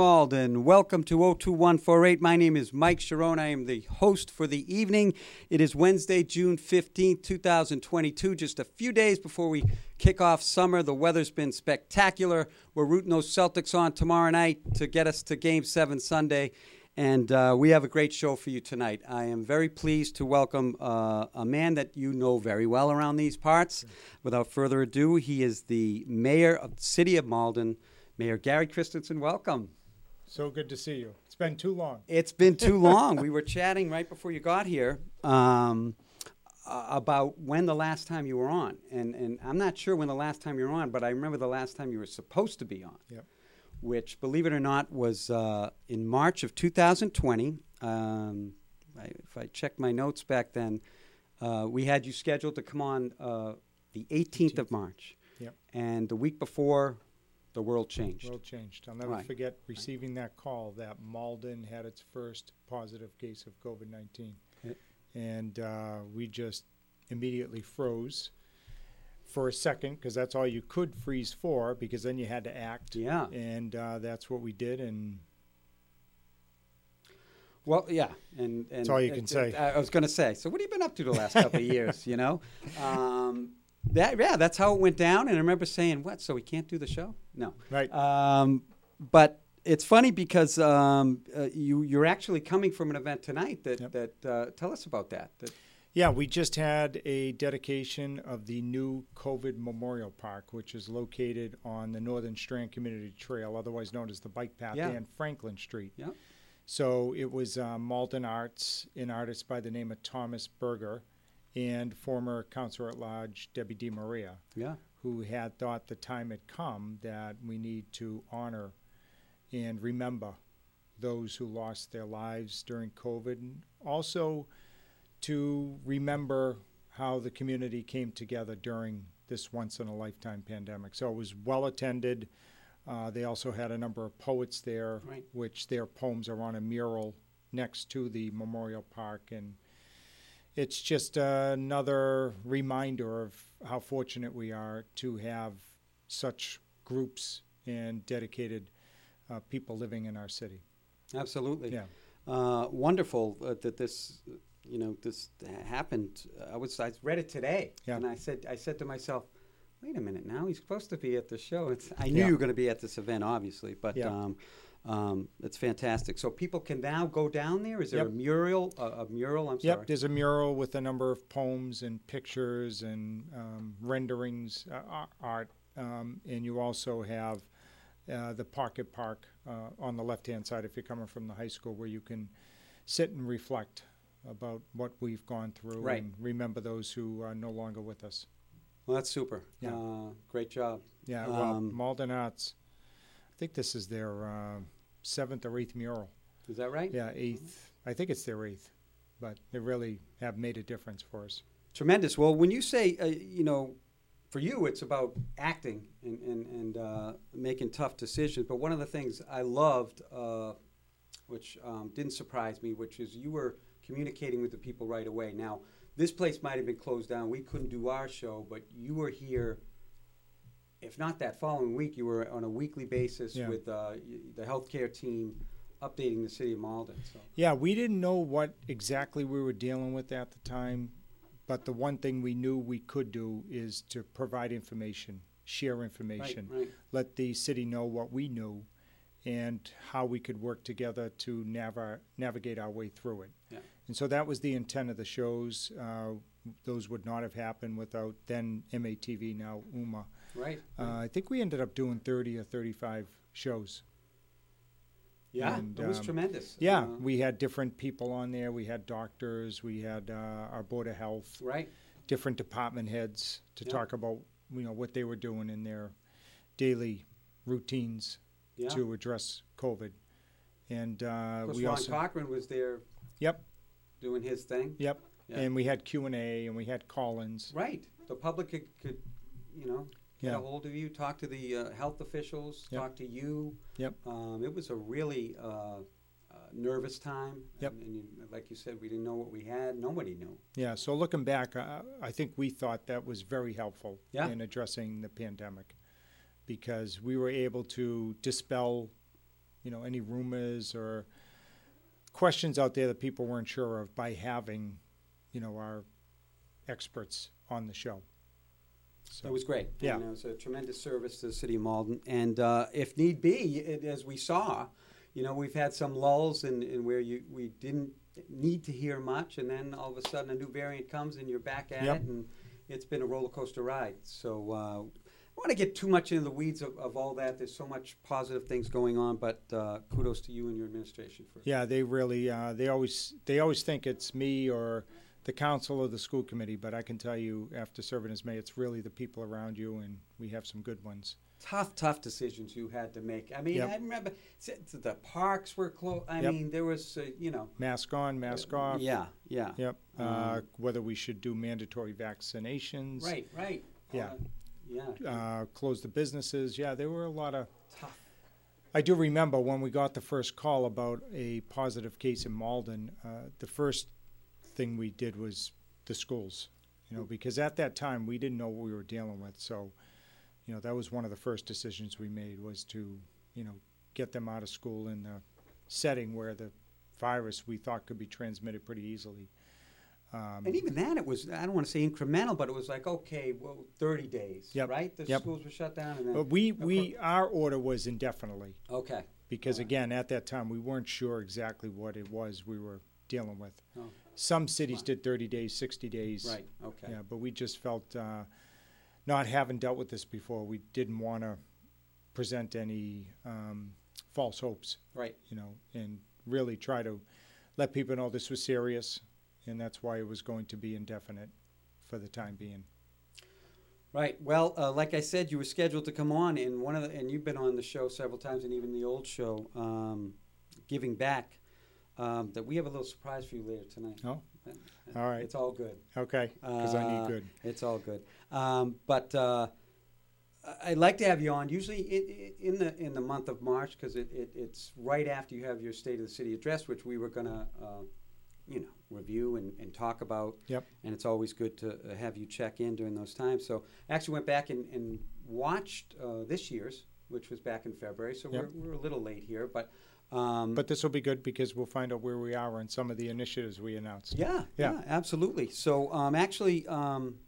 Malden. Welcome to 02148. My name is Mike Sharon. I am the host for the evening. It is Wednesday, June 15, 2022, just a few days before we kick off summer. The weather's been spectacular. We're rooting those Celtics on tomorrow night to get us to Game 7 Sunday. And uh, we have a great show for you tonight. I am very pleased to welcome uh, a man that you know very well around these parts. Without further ado, he is the mayor of the city of Malden. Mayor Gary Christenson, welcome. So good to see you. It's been too long. It's been too long. we were chatting right before you got here um, about when the last time you were on. And, and I'm not sure when the last time you were on, but I remember the last time you were supposed to be on, Yep. which, believe it or not, was uh, in March of 2020. Um, I, if I check my notes back then, uh, we had you scheduled to come on uh, the 18th of March. Yep. And the week before, the world changed. World changed. I'll never Right. forget receiving that call that Malden had its first positive case of COVID 19. Yeah. And uh, we just immediately froze for a second because that's all you could freeze for because then you had to act. Yeah. And uh, that's what we did. And Well, yeah, and, and That's all you can say. I was going to say. So, what have you been up to the last couple of years? You know, um, that yeah, that's how it went down. And I remember saying, "What? So we can't do the show?" No, right. um, but it's funny because um, uh, you you're actually coming from an event tonight that Yep. that uh, tell us about that. that Yeah, we just had a dedication of the new COVID Memorial Park, which is located on the Northern Strand Community Trail, otherwise known as the Bike Path Yeah. and Franklin Street. yeah, So it was uh, Malden Arts, an artist by the name of Thomas Berger, and former counselor at large Debbie DeMaria, yeah, who had thought the time had come that we need to honor and remember those who lost their lives during COVID, and also to remember how the community came together during this once in a lifetime pandemic. So it was well attended. Uh, they also had a number of poets there, Right. which their poems are on a mural next to the memorial park. And it's just another reminder of how fortunate we are to have such groups and dedicated uh, people living in our city. absolutely. Yeah. Uh, wonderful uh, that this, you know, this happened. I was I read it today, Yeah. and I said I said to myself, "Wait a minute, now he's supposed to be at the show." It's, I knew Yeah. you were going to be at this event, obviously, but Yeah. um, um, it's fantastic. So people can now go down there. Is there a mural? A, a mural? I'm Yep, sorry. there's a mural with a number of poems and pictures and um, renderings, uh, art, um, and you also have uh, the Pocket Park uh, on the left-hand side if you're coming from the high school, where you can sit and reflect about what we've gone through Right. and remember those who are no longer with us. Well, that's super. Yeah. Uh, great job. Yeah, well, Um, Malden Arts, think this is their uh, seventh or eighth mural. Is that right? Yeah, eighth. I think it's their eighth, but they really have made a difference for us. Tremendous. Well, when you say, uh, you know, for you, it's about acting and, and, and uh, making tough decisions. But one of the things I loved, uh, which um, didn't surprise me, which is you were communicating with the people right away. Now, this place might have been closed down. We couldn't do our show, but you were here. If not that following week, you were on a weekly basis Yeah. with uh, the healthcare team updating the city of Malden. So. Yeah, we didn't know what exactly we were dealing with at the time, But the one thing we knew we could do is to provide information, share information, right. let the city know what we knew and how we could work together to navi- navigate our way through it. Yeah. And so that was the intent of the shows. Uh, those would not have happened without then MATV, now UMA. Right. Uh, I think we ended up doing 30 or 35 shows. yeah, and, it was um, tremendous. Yeah, Uh, we had different people on there. We had doctors, we had uh, our Board of Health, right. different department heads to Yeah. talk about you know what they were doing in their daily routines Yeah. to address COVID. And uh, we Ron also Cochran was there yep doing his thing. yep, Yeah. and we had Q and A and we had call-ins. Right. The public could, could you know, get Yeah. a hold of you, talk to the uh, health officials, Yep. talk to you. Yep. Um, it was a really uh, uh, nervous time. Yep. And, and you, like you said, we didn't know what we had. Nobody knew. Yeah, so looking back, uh, I think we thought that was very helpful Yeah. in addressing the pandemic because we were able to dispel, you know, any rumors or questions out there that people weren't sure of by having, you know, our experts on the show. So, It was great. Yeah. And it was a tremendous service to the city of Malden. And uh, if need be, it, as we saw, you know, we've had some lulls in, in where you we didn't need to hear much, and then all of a sudden a new variant comes and you're back at Yep. it, and it's been a roller coaster ride. So uh, I don't want to get too much into the weeds of, of all that. There's so much positive things going on, but uh, kudos to you and your administration for yeah, they really, uh, they always, they always think it's me or the council or the school committee, but I can tell you, after serving as mayor, it's really the people around you, and we have some good ones. tough, tough decisions you had to make. I mean, Yep. I remember s- the parks were closed. I Yep. mean, there was, uh, you know, Mask on, mask off. Yeah, yeah. Yep. Uh, Um, whether we should do mandatory vaccinations. Right, right. Yeah. Uh, yeah. Uh, close the businesses. Yeah, there were a lot of. Tough. I do remember when we got the first call about a positive case in Malden. Uh, the first thing we did was the schools, you know, because at that time we didn't know what we were dealing with. So, you know, that was one of the first decisions we made was to, you know, get them out of school in the setting where the virus we thought could be transmitted pretty easily. Um, And even that, it was, I don't want to say incremental, but it was like, okay, well, 30 days, Yep, right? The yep. schools were shut down. And then, But we, we our order was indefinitely okay. because Alright. again at that time we weren't sure exactly what it was we were dealing with. Oh. Some cities did 30 days, 60 days. Right, okay. Yeah, but we just felt uh, not having dealt with this before, we didn't want to present any um, false hopes, Right. you know, and really try to let people know this was serious, and that's why it was going to be indefinite for the time being. Right. Well, uh, like I said, you were scheduled to come on, and one of the, and you've been on the show several times, and even the old show, um, giving back. Um, that we have a little surprise for you later tonight. Oh, Uh, all right. It's all good. Okay, because I Uh, need good. It's all good. Um, but uh, I- I'd like to have you on. Usually i- i- in the in the month of March because it, it, it's right after you have your State of the City address, which we were gonna uh, you know review and, and talk about. Yep. And it's always good to uh, have you check in during those times. So I actually went back and, and watched uh, this year's, which was back in February. So Yep. we're, we're a little late here, but. Um, But this will be good because we'll find out where we are on some of the initiatives we announced. Yeah, yeah, Yeah. absolutely. So, um, actually, um,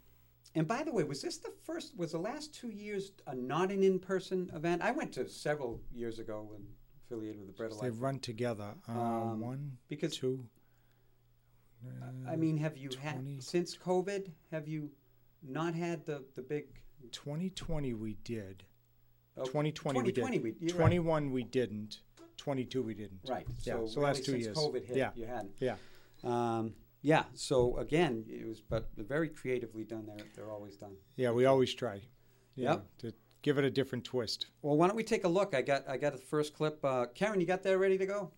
and by the way, was this the first? Was the last two years a not an in-person event? I went to several years ago when affiliated with the Bread of They run together. Um, Um, one, because two. I mean, have you 20. had since COVID? Have you not had the the big? 2020 we did. oh, 2020 we did. 2020 we- you're right. 21 we didn't. 22 we didn't. Right. Yeah, So, so last two since years. COVID hit, Yeah. you hadn't. Yeah. Um, yeah. So again, it was but very creatively done. They're they're always done. Yeah, we always try. Yeah. To give it a different twist. Well, why don't we take a look? I got I got the first clip. Uh, Karen, you got that ready to go?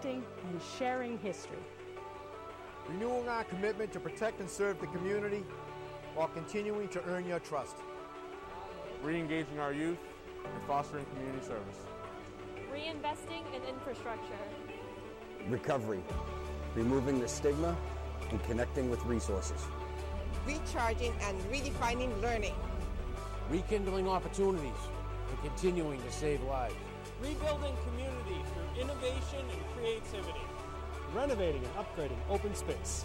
Reconnecting and sharing history, renewing our commitment to protect and serve the community while continuing to earn your trust, re-engaging our youth and fostering community service, reinvesting in infrastructure, recovery, removing the stigma and connecting with resources, recharging and redefining learning, rekindling opportunities and continuing to save lives, rebuilding community. through innovation and creativity, renovating and upgrading open space,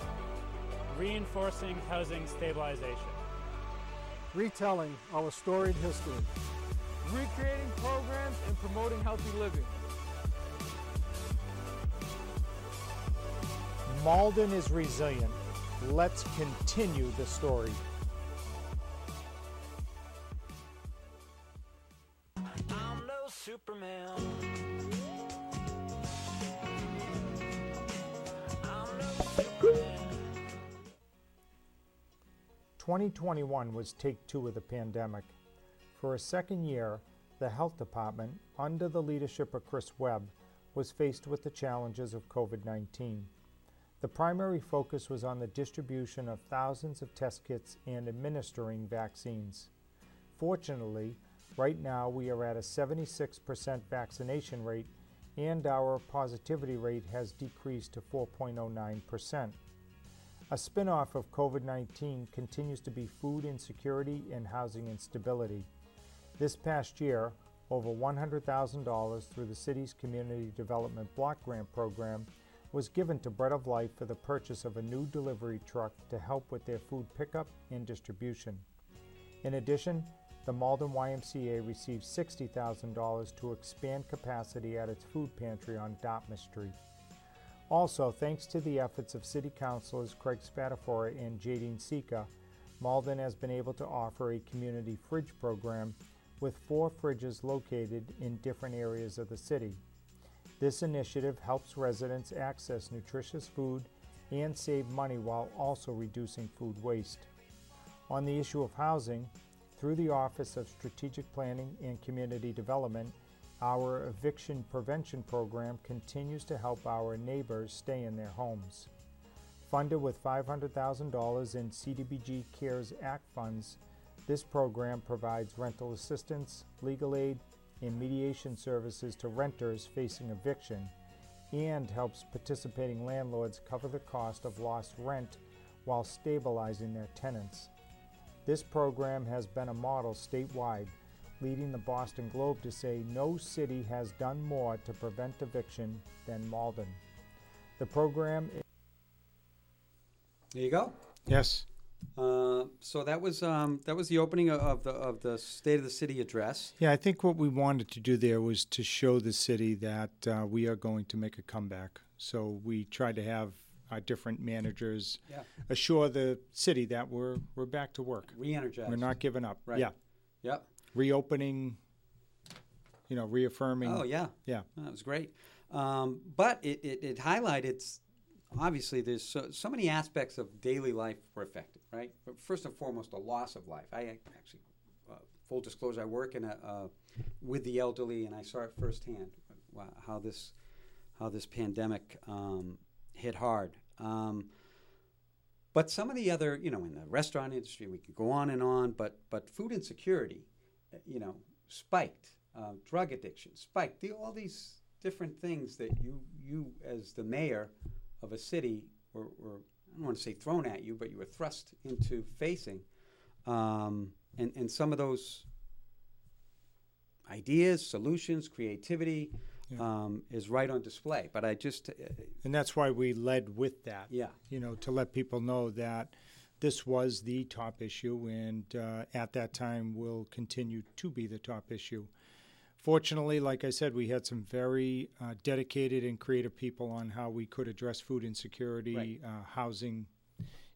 reinforcing housing stabilization, retelling our storied history, recreating programs and promoting healthy living. Malden is resilient. Let's continue the story. 2021 was take two of the pandemic. For a second year, the health department, under the leadership of Chris Webb, was faced with the challenges of COVID 19. The primary focus was on the distribution of thousands of test kits and administering vaccines. Fortunately, right now we are at a 76% vaccination rate and our positivity rate has decreased to 4.09%. A spin off of COVID 19 continues to be food insecurity and housing instability. This past year, over $100,000 through the city's Community Development Block Grant Program was given to Bread of Life for the purchase of a new delivery truck to help with their food pickup and distribution. In addition, the Malden YMCA received $60,000 to expand capacity at its food pantry on Dartmouth Street. Also, thanks to the efforts of City Councilors Craig Spadafora and Jadine Sika, Malden has been able to offer a community fridge program with four fridges located in different areas of the city. This initiative helps residents access nutritious food and save money while also reducing food waste. On the issue of housing, through the Office of Strategic Planning and Community Development, our eviction prevention program continues to help our neighbors stay in their homes. Funded with $500,000 in CDBG CARES Act funds, this program provides rental assistance, legal aid, and mediation services to renters facing eviction and helps participating landlords cover the cost of lost rent while stabilizing their tenants. This program has been a model statewide, leading the Boston Globe to say no city has done more to prevent eviction than Malden. The program. Is- There you go. Yes. Uh, so that was um, that was the opening of the of the State of the City address. Yeah, I think what we wanted to do there was to show the city that uh, we are going to make a comeback. So we tried to have our different managers yeah. assure the city that we're we're back to work. Re-energized. We're not giving up. Right. Yeah. Yep. Reopening. You know, reaffirming. Oh yeah. Yeah. That was great. Um, but it, it, it highlighted obviously there's so, so, many aspects of daily life were affected, right? But first and foremost, the loss of life. I actually, uh, full disclosure, I work in a, uh, with the elderly, and I saw it firsthand how this how this pandemic um, hit hard. Um, but some of the other, you know, in the restaurant industry, we could go on and on. But but food insecurity, you know, spiked. Uh, drug addiction spiked. The, all these different things that you you as the mayor of a city were, were, I don't want to say thrown at you, but you were thrust into facing. Um, and, and some of those ideas, solutions, creativity yeah. um, is right on display. But I just. Uh, and that's why we led with that. Yeah. You know, to let people know that this was the top issue, and uh, at that time will continue to be the top issue. Fortunately, like I said, we had some very uh, dedicated and creative people on how we could address food insecurity, right. uh, housing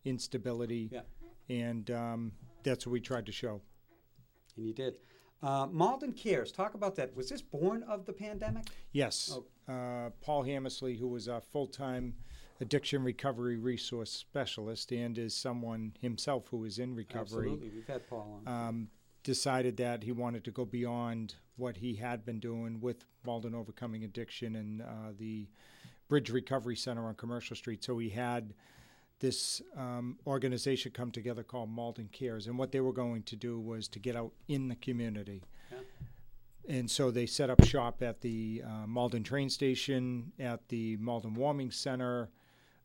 instability, yeah. and um, that's what we tried to show. And you did. Uh, Malden Cares, talk about that. Was this born of the pandemic? Yes. Oh. Paul Hammersley, who was a full time addiction recovery resource specialist and is someone himself who is in recovery. Absolutely, we've had Paul on. Um, decided that he wanted to go beyond what he had been doing with Malden Overcoming Addiction and uh, the Bridge Recovery Center on Commercial Street. So he had this um, organization come together called Malden Cares, and what they were going to do was to get out in the community. Yeah. And so they set up shop at the uh, Malden train station, at the Malden Warming Center,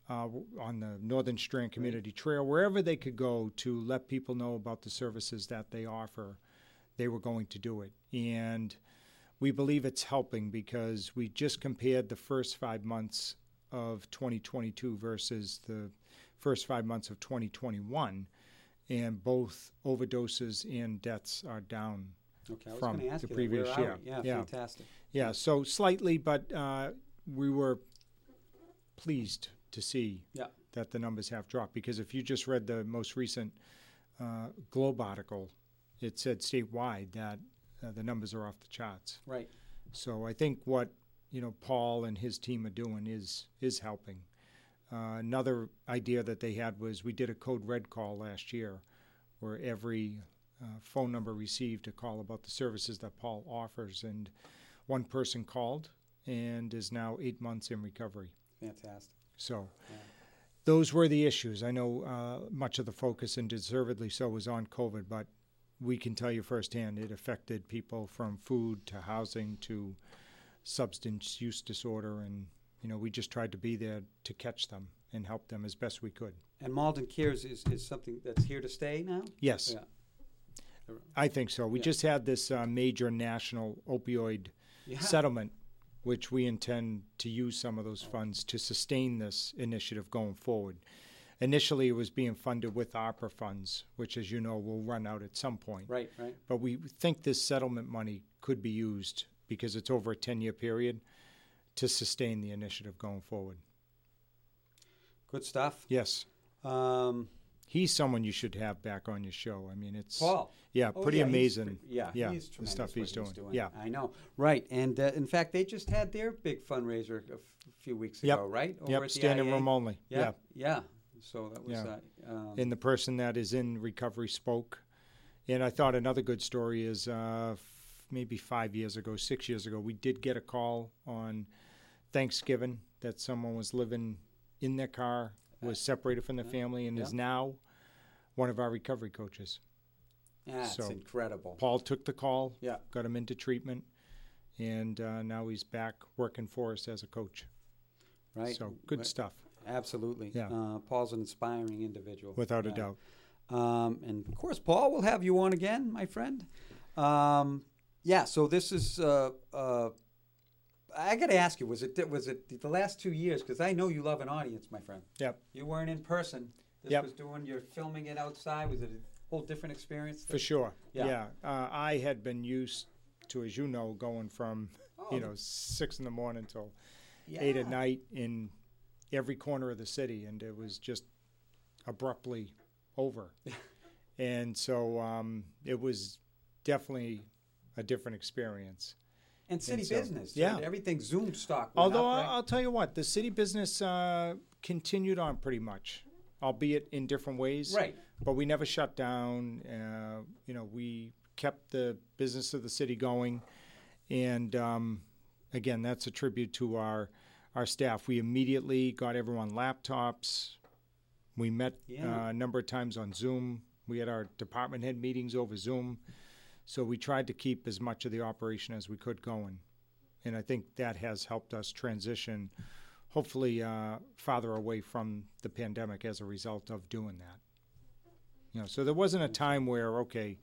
uh, on the Northern Strand Community right. Trail, wherever they could go to let people know about the services that they offer, they were going to do it. And we believe it's helping because we just compared the first five months of 2022 versus the first five months of 2021, and both overdoses and deaths are down okay, from the previous year. Yeah, yeah, fantastic. Yeah, so slightly, but uh, we were pleased to see yeah. that the numbers have dropped because if you just read the most recent uh, Globe article, it said statewide that uh, the numbers are off the charts. Right. So I think what you know Paul and his team are doing is is helping. Uh, another idea that they had was we did a code red call last year, where every uh, phone number received a call about the services that Paul offers, and one person called and is now eight months in recovery. Fantastic. So. Yeah. Those were the issues. I know uh, much of the focus, and deservedly so, was on COVID, but we can tell you firsthand it affected people from food to housing to substance use disorder and you know we just tried to be there to catch them and help them as best we could and malden cares is, is something that's here to stay now yes yeah. i think so we yeah. just had this uh, major national opioid yeah. settlement which we intend to use some of those funds to sustain this initiative going forward initially it was being funded with ARPA funds, which, as you know, will run out at some point. Right, right. But we think this settlement money could be used because it's over a 10 year period to sustain the initiative going forward. Good stuff. Yes. Um, he's someone you should have back on your show. I mean, it's Paul. Yeah, oh, pretty yeah, amazing. yeah, yeah, he's the stuff he's doing. he's doing. Yeah, I know. Right, and uh, in fact, they just had their big fundraiser a f- few weeks yep. ago, right? Over yep, standing room only. Yeah, yeah. So that was. Yeah. Uh, um, and the person that is in recovery spoke, and I thought another good story is uh, f- maybe five years ago, six years ago, we did get a call on Thanksgiving that someone was living in their car, was separated from their family, and yeah. is now one of our recovery coaches. That's so incredible. Paul took the call, yeah. got him into treatment, and uh, now he's back working for us as a coach. Right. So good right. stuff. Absolutely. Yeah. Uh, Paul's an inspiring individual. Without a doubt. Um, and of course, Paul, we'll have you on again, my friend. Um, yeah. So this is. Uh, uh, I got to ask you: Was it was it the last two years? Because I know you love an audience, my friend. Yep. You weren't in person. This yep. was doing. You're filming it outside. Was it a whole different experience? For sure. Yeah. yeah. Uh, I had been used to, as you know, going from oh, you know six in the morning till yeah. eight at night in every corner of the city, and it was just abruptly over. and so um, it was definitely a different experience. And city and so, business, yeah, everything Zoom stock. Although up, right? I'll tell you what, the city business uh, continued on pretty much, albeit in different ways. Right. But we never shut down. Uh, you know, we kept the business of the city going, and um, again, that's a tribute to our our staff. We immediately got everyone laptops. We met yeah. uh, a number of times on Zoom. We had our department head meetings over Zoom. So we tried to keep as much of the operation as we could going. And I think that has helped us transition, hopefully, uh, farther away from the pandemic as a result of doing that. You know, so there wasn't a time where, okay,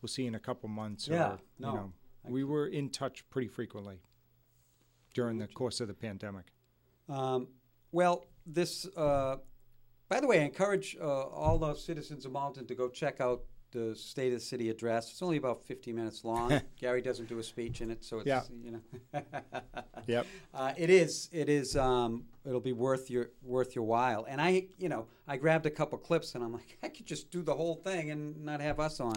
we'll see in a couple months. Yeah, or, no. You know, we were in touch pretty frequently during the course of the pandemic. Um, well, this, uh, by the way, I encourage uh, all the citizens of Malden to go check out the State of the City address. It's only about 50 minutes long. Gary doesn't do a speech in it, so it's yeah. you know. yep. Uh, it is. It is. Um, it'll be worth your worth your while. And I, you know, I grabbed a couple clips, and I'm like, I could just do the whole thing and not have us on.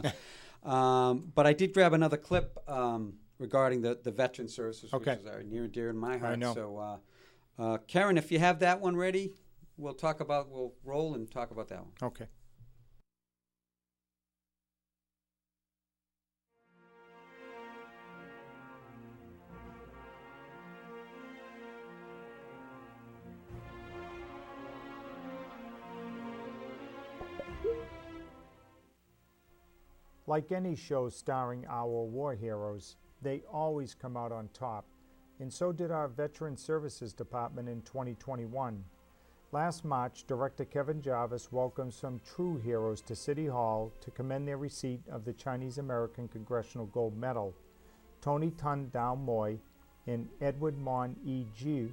um, but I did grab another clip um, regarding the the veteran services, okay. which is near and dear in my heart. I know. So, uh, uh, Karen, if you have that one ready, we'll talk about we'll roll and talk about that one. Okay. Like any show starring our war heroes, they always come out on top, and so did our Veteran Services Department in 2021. Last March, Director Kevin Jarvis welcomed some true heroes to City Hall to commend their receipt of the Chinese American Congressional Gold Medal. Tony Tun Dao Moy and Edward Mon E. Ji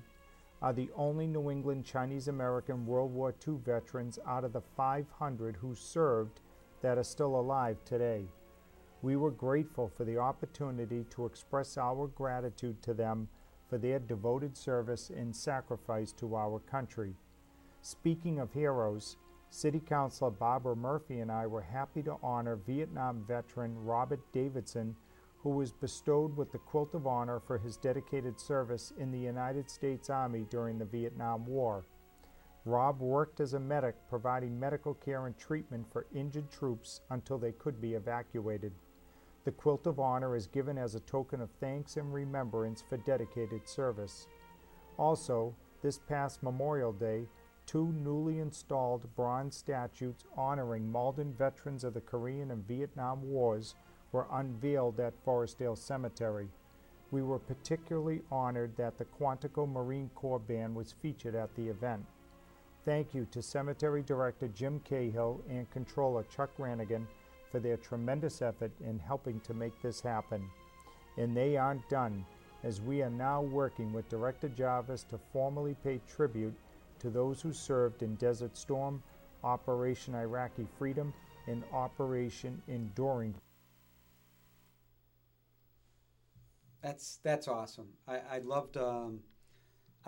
are the only New England Chinese American World War II veterans out of the 500 who served that are still alive today. We were grateful for the opportunity to express our gratitude to them for their devoted service and sacrifice to our country. Speaking of heroes, City Councilor Barbara Murphy and I were happy to honor Vietnam veteran Robert Davidson, who was bestowed with the Quilt of Honor for his dedicated service in the United States Army during the Vietnam War. Rob worked as a medic, providing medical care and treatment for injured troops until they could be evacuated. The Quilt of Honor is given as a token of thanks and remembrance for dedicated service. Also, this past Memorial Day, two newly installed bronze statues honoring Malden veterans of the Korean and Vietnam Wars were unveiled at Forestdale Cemetery. We were particularly honored that the Quantico Marine Corps Band was featured at the event. Thank you to Cemetery Director Jim Cahill and Controller Chuck Ranaghan for their tremendous effort in helping to make this happen. And they aren't done, as we are now working with Director Jarvis to formally pay tribute to those who served in Desert Storm, Operation Iraqi Freedom, and Operation Enduring. That's that's awesome. I, I loved. Um,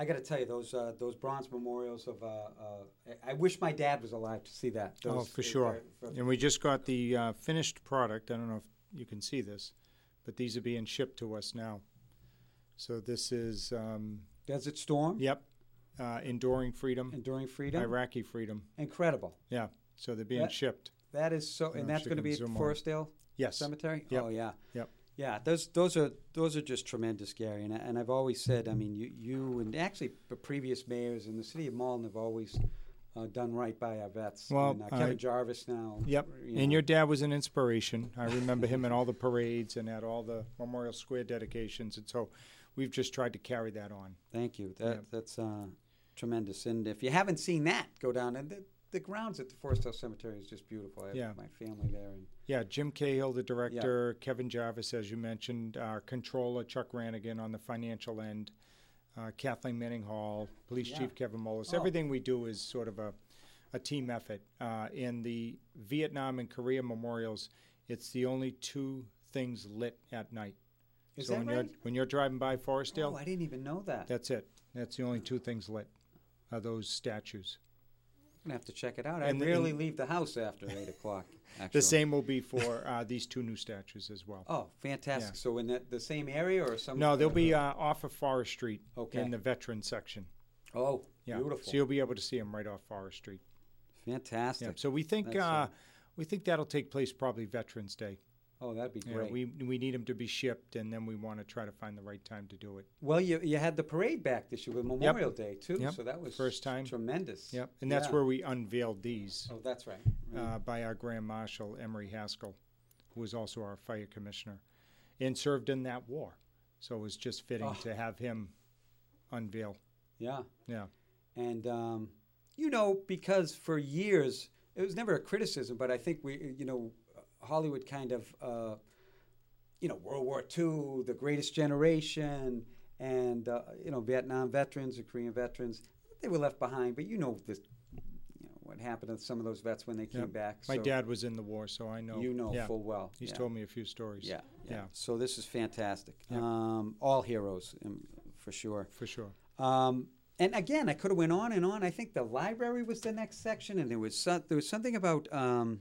I got to tell you those uh, those bronze memorials of. Uh, uh, I wish my dad was alive to see that. oh, Those- for sure. for- And we just got the uh, finished product. I don't know if you can see this, but these are being shipped to us now. So this is. Um, Desert Storm. Yep. Uh, Enduring Freedom. Enduring Freedom. Iraqi Freedom. Incredible. Yeah. So they're being That- shipped. That is so, and that's going to be at. Forestdale Yes. Cemetery. Yep. Oh yeah. Yep. Yeah, those those are those are just tremendous, Gary. And, I- and I've always said, I mean, you you and actually the previous mayors in the city of Malden have always uh, done right by our vets. Well, and, uh, Kevin I- Jarvis now. Yep. you And your dad was an inspiration. I remember him at all the parades and at all the Memorial Square dedications. And so we've just tried to carry that on. Thank you. That Yep. that's uh, tremendous. And if you haven't seen that, go down and the, grounds at the Forest Hill Cemetery is just beautiful. I have Yeah. my family there, and Yeah, Jim Cahill, the director, Kevin Jarvis, as you mentioned, our controller, Chuck Ranaghan on the financial end, uh, Kathleen Manning Hall, Police Yeah. Chief Kevin Molis. Oh. Everything we do is sort of a, a team effort. Uh, in the Vietnam and Korea memorials, it's the only two things lit at night. Is so that when right? you're when you're driving by Forestdale, oh, I didn't even know that. that's it. That's the only two things lit. Are those statues? Gonna have to check it out. And I rarely leave the house after eight o'clock. Actually. The same will be for uh, these two new statues as well. Oh, fantastic! Yeah. So in that the same area or some? No, they'll be uh, off of Forest Street Okay. in the veteran section. Oh, Yeah. beautiful! So you'll be able to see them right off Forest Street. Fantastic. Yeah. So we think uh, uh, we think that'll take place probably Veterans Day. Oh, that'd be Yeah, great. we we need them to be shipped, and then we want to try to find the right time to do it. well, you you had the parade back this year with Memorial Day too, Yep. so that was First time. tremendous. Yep. And that's where we unveiled these Oh, that's right. right. uh, by our Grand Marshal Emery Haskell, who was also our fire commissioner, and served in that war. So it was just fitting Oh. to have him unveil. yeah, Yeah. and um, you know because for years it was never a criticism, but I think we you know Hollywood kind of uh, you know World War II, the Greatest Generation, and uh, you know Vietnam veterans and Korean veterans, they were left behind. But you know this. You know what happened to some of those vets when they came Yep. back. My so- dad was in the war, so I know. You know Yeah. full well. He's yeah. told me a few stories. Yeah, yeah. Yeah. So this is fantastic. Um, all heroes, um, for sure. For sure. Um, and again, I could have went on and on. I think the library was the next section, and there was some, there was something about um,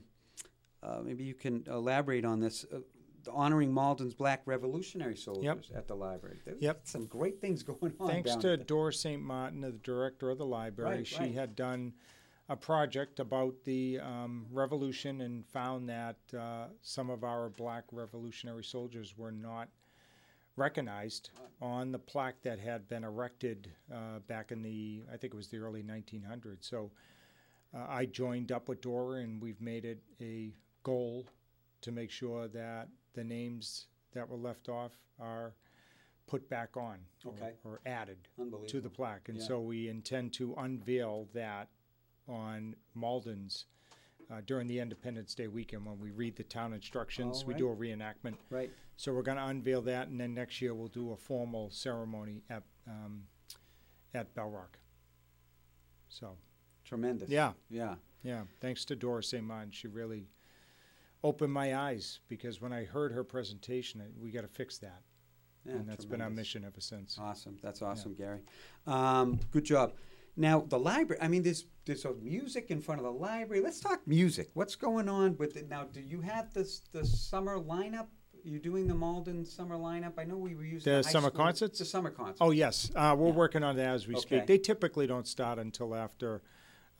uh, maybe you can elaborate on this. Uh, honoring Malden's Black Revolutionary soldiers at the library. There's Yep. some great things going on. Thanks to. Dora St. Martin, the director of the library. Right, she right. had done a project about the um, revolution and found that uh, some of our black revolutionary soldiers were not recognized on the plaque that had been erected uh, back in the, I think it was the early 1900s. So uh, I joined up with Dora, and we've made it a goal to make sure that the names that were left off are put back on or- Okay. or, added to the plaque. And Yeah. so we intend to unveil that on Malden's uh, during the Independence Day weekend when we read the town instructions. Oh, we do a reenactment. Right. So we're going to unveil that, and then next year we'll do a formal ceremony at um, at Bell Rock. So Tremendous. Yeah. Yeah. yeah, thanks to Doris. Martin, she really opened my eyes because when I heard her presentation, we got to fix that, Yeah, and that's been our mission ever since. Awesome. That's awesome, Gary. Um, good job. Now the library. I mean, there's there's a music in front of the library. Let's talk music. What's going on with it now? Do you have this the summer lineup? You're doing the Malden summer lineup? I know we were using The high summer school- concerts? The summer concerts. Oh yes, uh, we're working on that as we Okay. speak. They typically don't start until after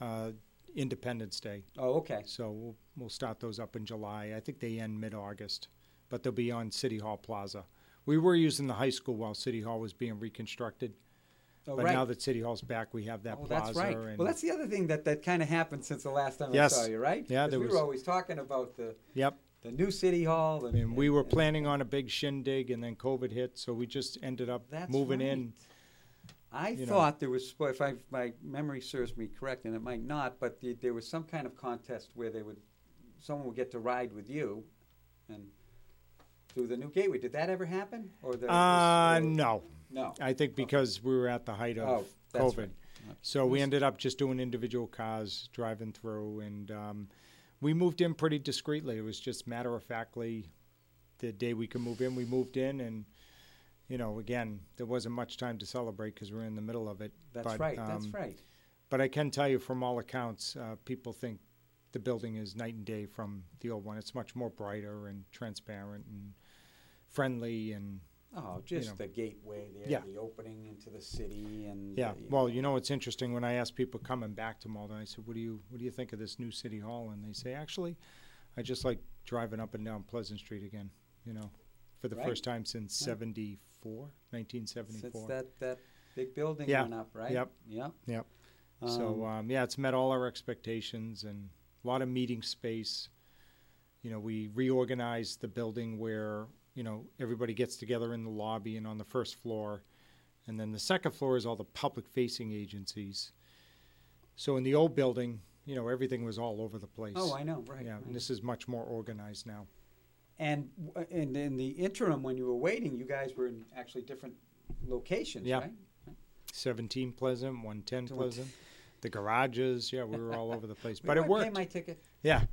uh, Independence Day. Oh, okay. So we'll, we'll start those up in July. I think they end mid-August, but they'll be on City Hall Plaza. We were using the high school while City Hall was being reconstructed. Oh, but right. now that City Hall's back, we have that Oh, plaza. that's right. And Well, that's the other thing that, that kind of happened since the last time Yes. I saw you, right? Yeah, there we was- were always talking about the Yep. the new city hall. And, And we were planning on a big shindig, and then COVID hit, so we just ended up moving right. in. I you know. thought there was, if I, my memory serves me correct, and it might not, but the, there was some kind of contest where they would, someone would get to ride with you, and through the new gateway. Did that ever happen? Or the, Uh, no. No. I think because we were at the height of Oh, COVID. right. So we ended up just doing individual cars, driving through, and um, we moved in pretty discreetly. It was just matter of factly the day we could move in, we moved in, and you know, again, there wasn't much time to celebrate because we are in the middle of it. That's but, right. that's um, right. But I can tell you, from all accounts, uh, people think the building is night and day from the old one. It's much more brighter and transparent and friendly and Oh, you just know. the gateway there, Yeah. the opening into the city, and Yeah. uh, you Well, know. you know what's interesting when I ask people coming back to Malden, I said, "What do you What do you think of this new city hall?" And they say, "Actually, I just like driving up and down Pleasant Street again. You know, for the Right. first time since Yeah. 74, 1974. since that that big building yeah. went up, right? Yep. Yep. Yep. so Um, um, yeah, it's met all our expectations and a lot of meeting space. You know, we reorganized the building where you know everybody gets together in the lobby and on the first floor, and then the second floor is all the public-facing agencies. So in the old building, you know, everything was all over the place. Oh, I know, right, Yeah, right. and this is much more organized now. And and in the interim, when you were waiting, you guys were in actually different locations, Yeah. right? 17 Pleasant, 110 Pleasant, the garages. Yeah, we were all over the place, We but it might pay worked. my ticket. Yeah,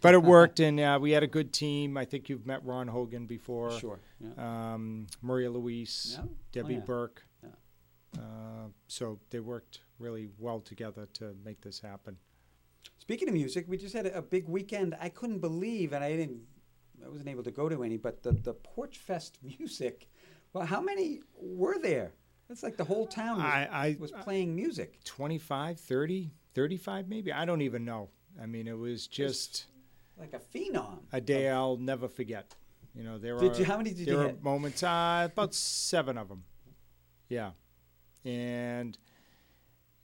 but it worked, and uh, we had a good team. I think you've met Ron Hogan before. Sure, Um, Maria Louise, Yeah. Oh, Debbie yeah. Burke. Yeah. Uh, so they worked really well together to make this happen. Speaking of music, we just had a, a big weekend. I couldn't believe, and I didn't, I wasn't able to go to any, but the the Porch Fest music. Well, how many were there? It's like the whole town was, I- I- was playing music. 25, 30, 35 maybe. I don't even know. I mean, it was just like a phenom. a day I'll never forget. You know, there Did you- how many did there you are hit? moments. Uh, about seven of them. Yeah, and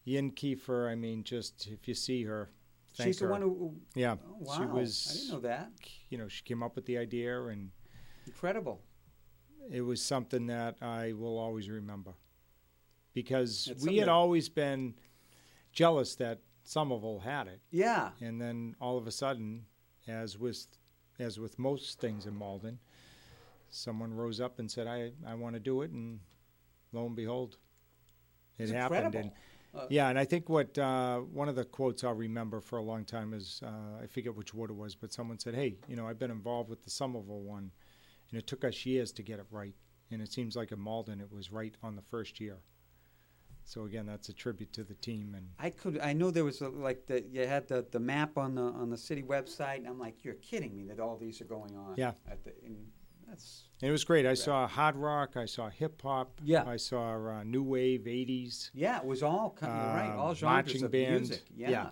Yin Kiefer. I mean, just if you see her, thank She's the one who- Yeah, Oh, she was. I didn't know that. You know, she came up with the idea, and Incredible. it was something that I will always remember because It's we had always been jealous that Somerville had it. Yeah. And then all of a sudden, as with as with most things in Malden, someone rose up and said, "I I want to do it," and lo and behold, it It's happened. Incredible. Uh, yeah, and I think what uh, one of the quotes I'll remember for a long time is uh, I forget which word it was, but someone said, "Hey, you know, I've been involved with the Somerville one, and it took us years to get it right, and it seems like in Malden it was right on the first year." So again, that's a tribute to the team and. I could. I know there was a, like the you had the, the map on the on the city website, and I'm like, you're kidding me that all these are going on. Yeah. At the, in, That's And it was great. I saw hard rock. I saw hip hop. Yeah. I saw uh, new wave '80s. yeah, it was all kind of right, um, all genres marching of band. music. Yeah.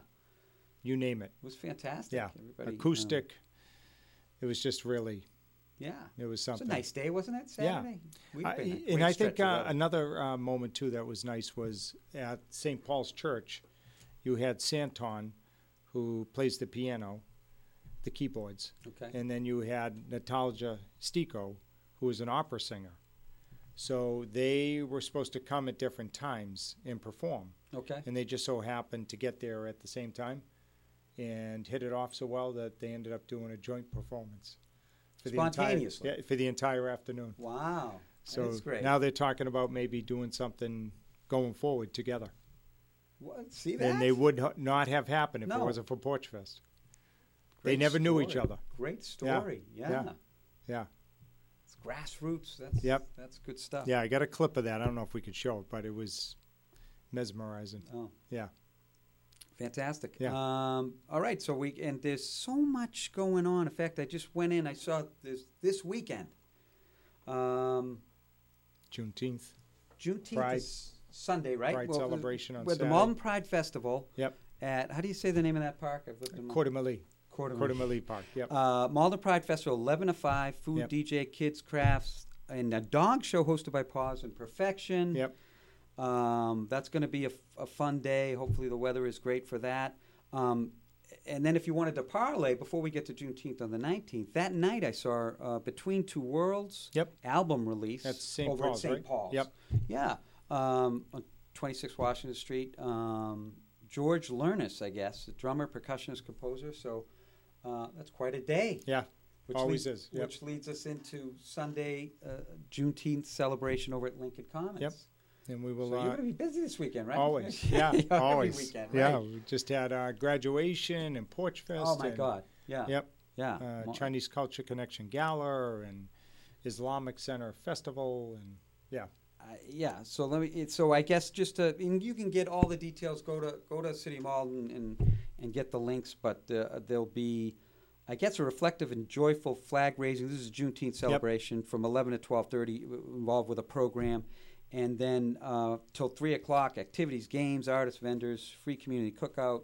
you name it. it was fantastic. Yeah, Everybody, um, acoustic. it was just really. yeah, It was it was something. a nice day, wasn't it? Yeah. Saturday. We've I- and I think uh, another uh, moment too that was nice was at St. Paul's Church. You had Santon, who plays the piano, the keyboards, Okay. and then you had Natalia Stico, who is an opera singer. So they were supposed to come at different times and perform, okay. and they just so happened to get there at the same time, and hit it off so well that they ended up doing a joint performance for the entire Spontaneously. yeah, for the entire afternoon. Wow. So That's great. now they're talking about maybe doing something going forward together. What? See that? And they would h- not have happened if No. it wasn't for Porch Fest. They never knew each other. Great story. Yeah. Yeah. Yeah. It's grassroots. That's Yep. That's good stuff. Yeah, I got a clip of that. I don't know if we could show it, but it was mesmerizing. Oh. Yeah. Fantastic. Yeah. Um, all right. So we and there's so much going on. In fact, I just went in. I saw this this weekend. Um, Juneteenth. Juneteenth Pride. is Sunday, right? Pride Well, the- celebration on with the Saturday. Malden Pride Festival. Yep. At how do you say the name of that park? I've lived in Coeur Coeur Park. Yep. Uh, Malden Pride Festival, 11 to 5, food, Yep. DJ, kids, crafts, and a dog show hosted by Paws and Perfection. Yep. Um, that's going to be a fun day. Hopefully, the weather is great for that. Um, and then, if you wanted to parlay, before we get to Juneteenth on the 19th, that night I saw uh, Between Two Worlds Yep. album release That's St. over Paul's, at St. right? Paul's. Yep. Yeah. Um, on 26 Washington Street. Um, George Lernis, I guess, the drummer, percussionist, composer. So uh, that's quite a day. Yeah. Which Always leads, is. Yep. Which leads us into Sunday, uh, Juneteenth celebration over at Lincoln Commons. Yep. And we will. So uh, you're going to be busy this weekend, right? Always. Yeah, always. weekend, Yeah. We just had our graduation and Porch Fest. Oh my and- God! Yeah. Yep. Yeah. Uh, Chinese Culture Connection Gala and Islamic Center Festival and yeah. Uh, yeah. So let me. it- So I guess just to, and you can get all the details. Go to go to City Mall and and, and get the links. But uh, there'll be, I guess, a reflective and joyful flag raising. This is a Juneteenth celebration from 11 to 12:30, involved with a program, and then uh, till three o'clock, activities, games, artists, vendors, free community cookout.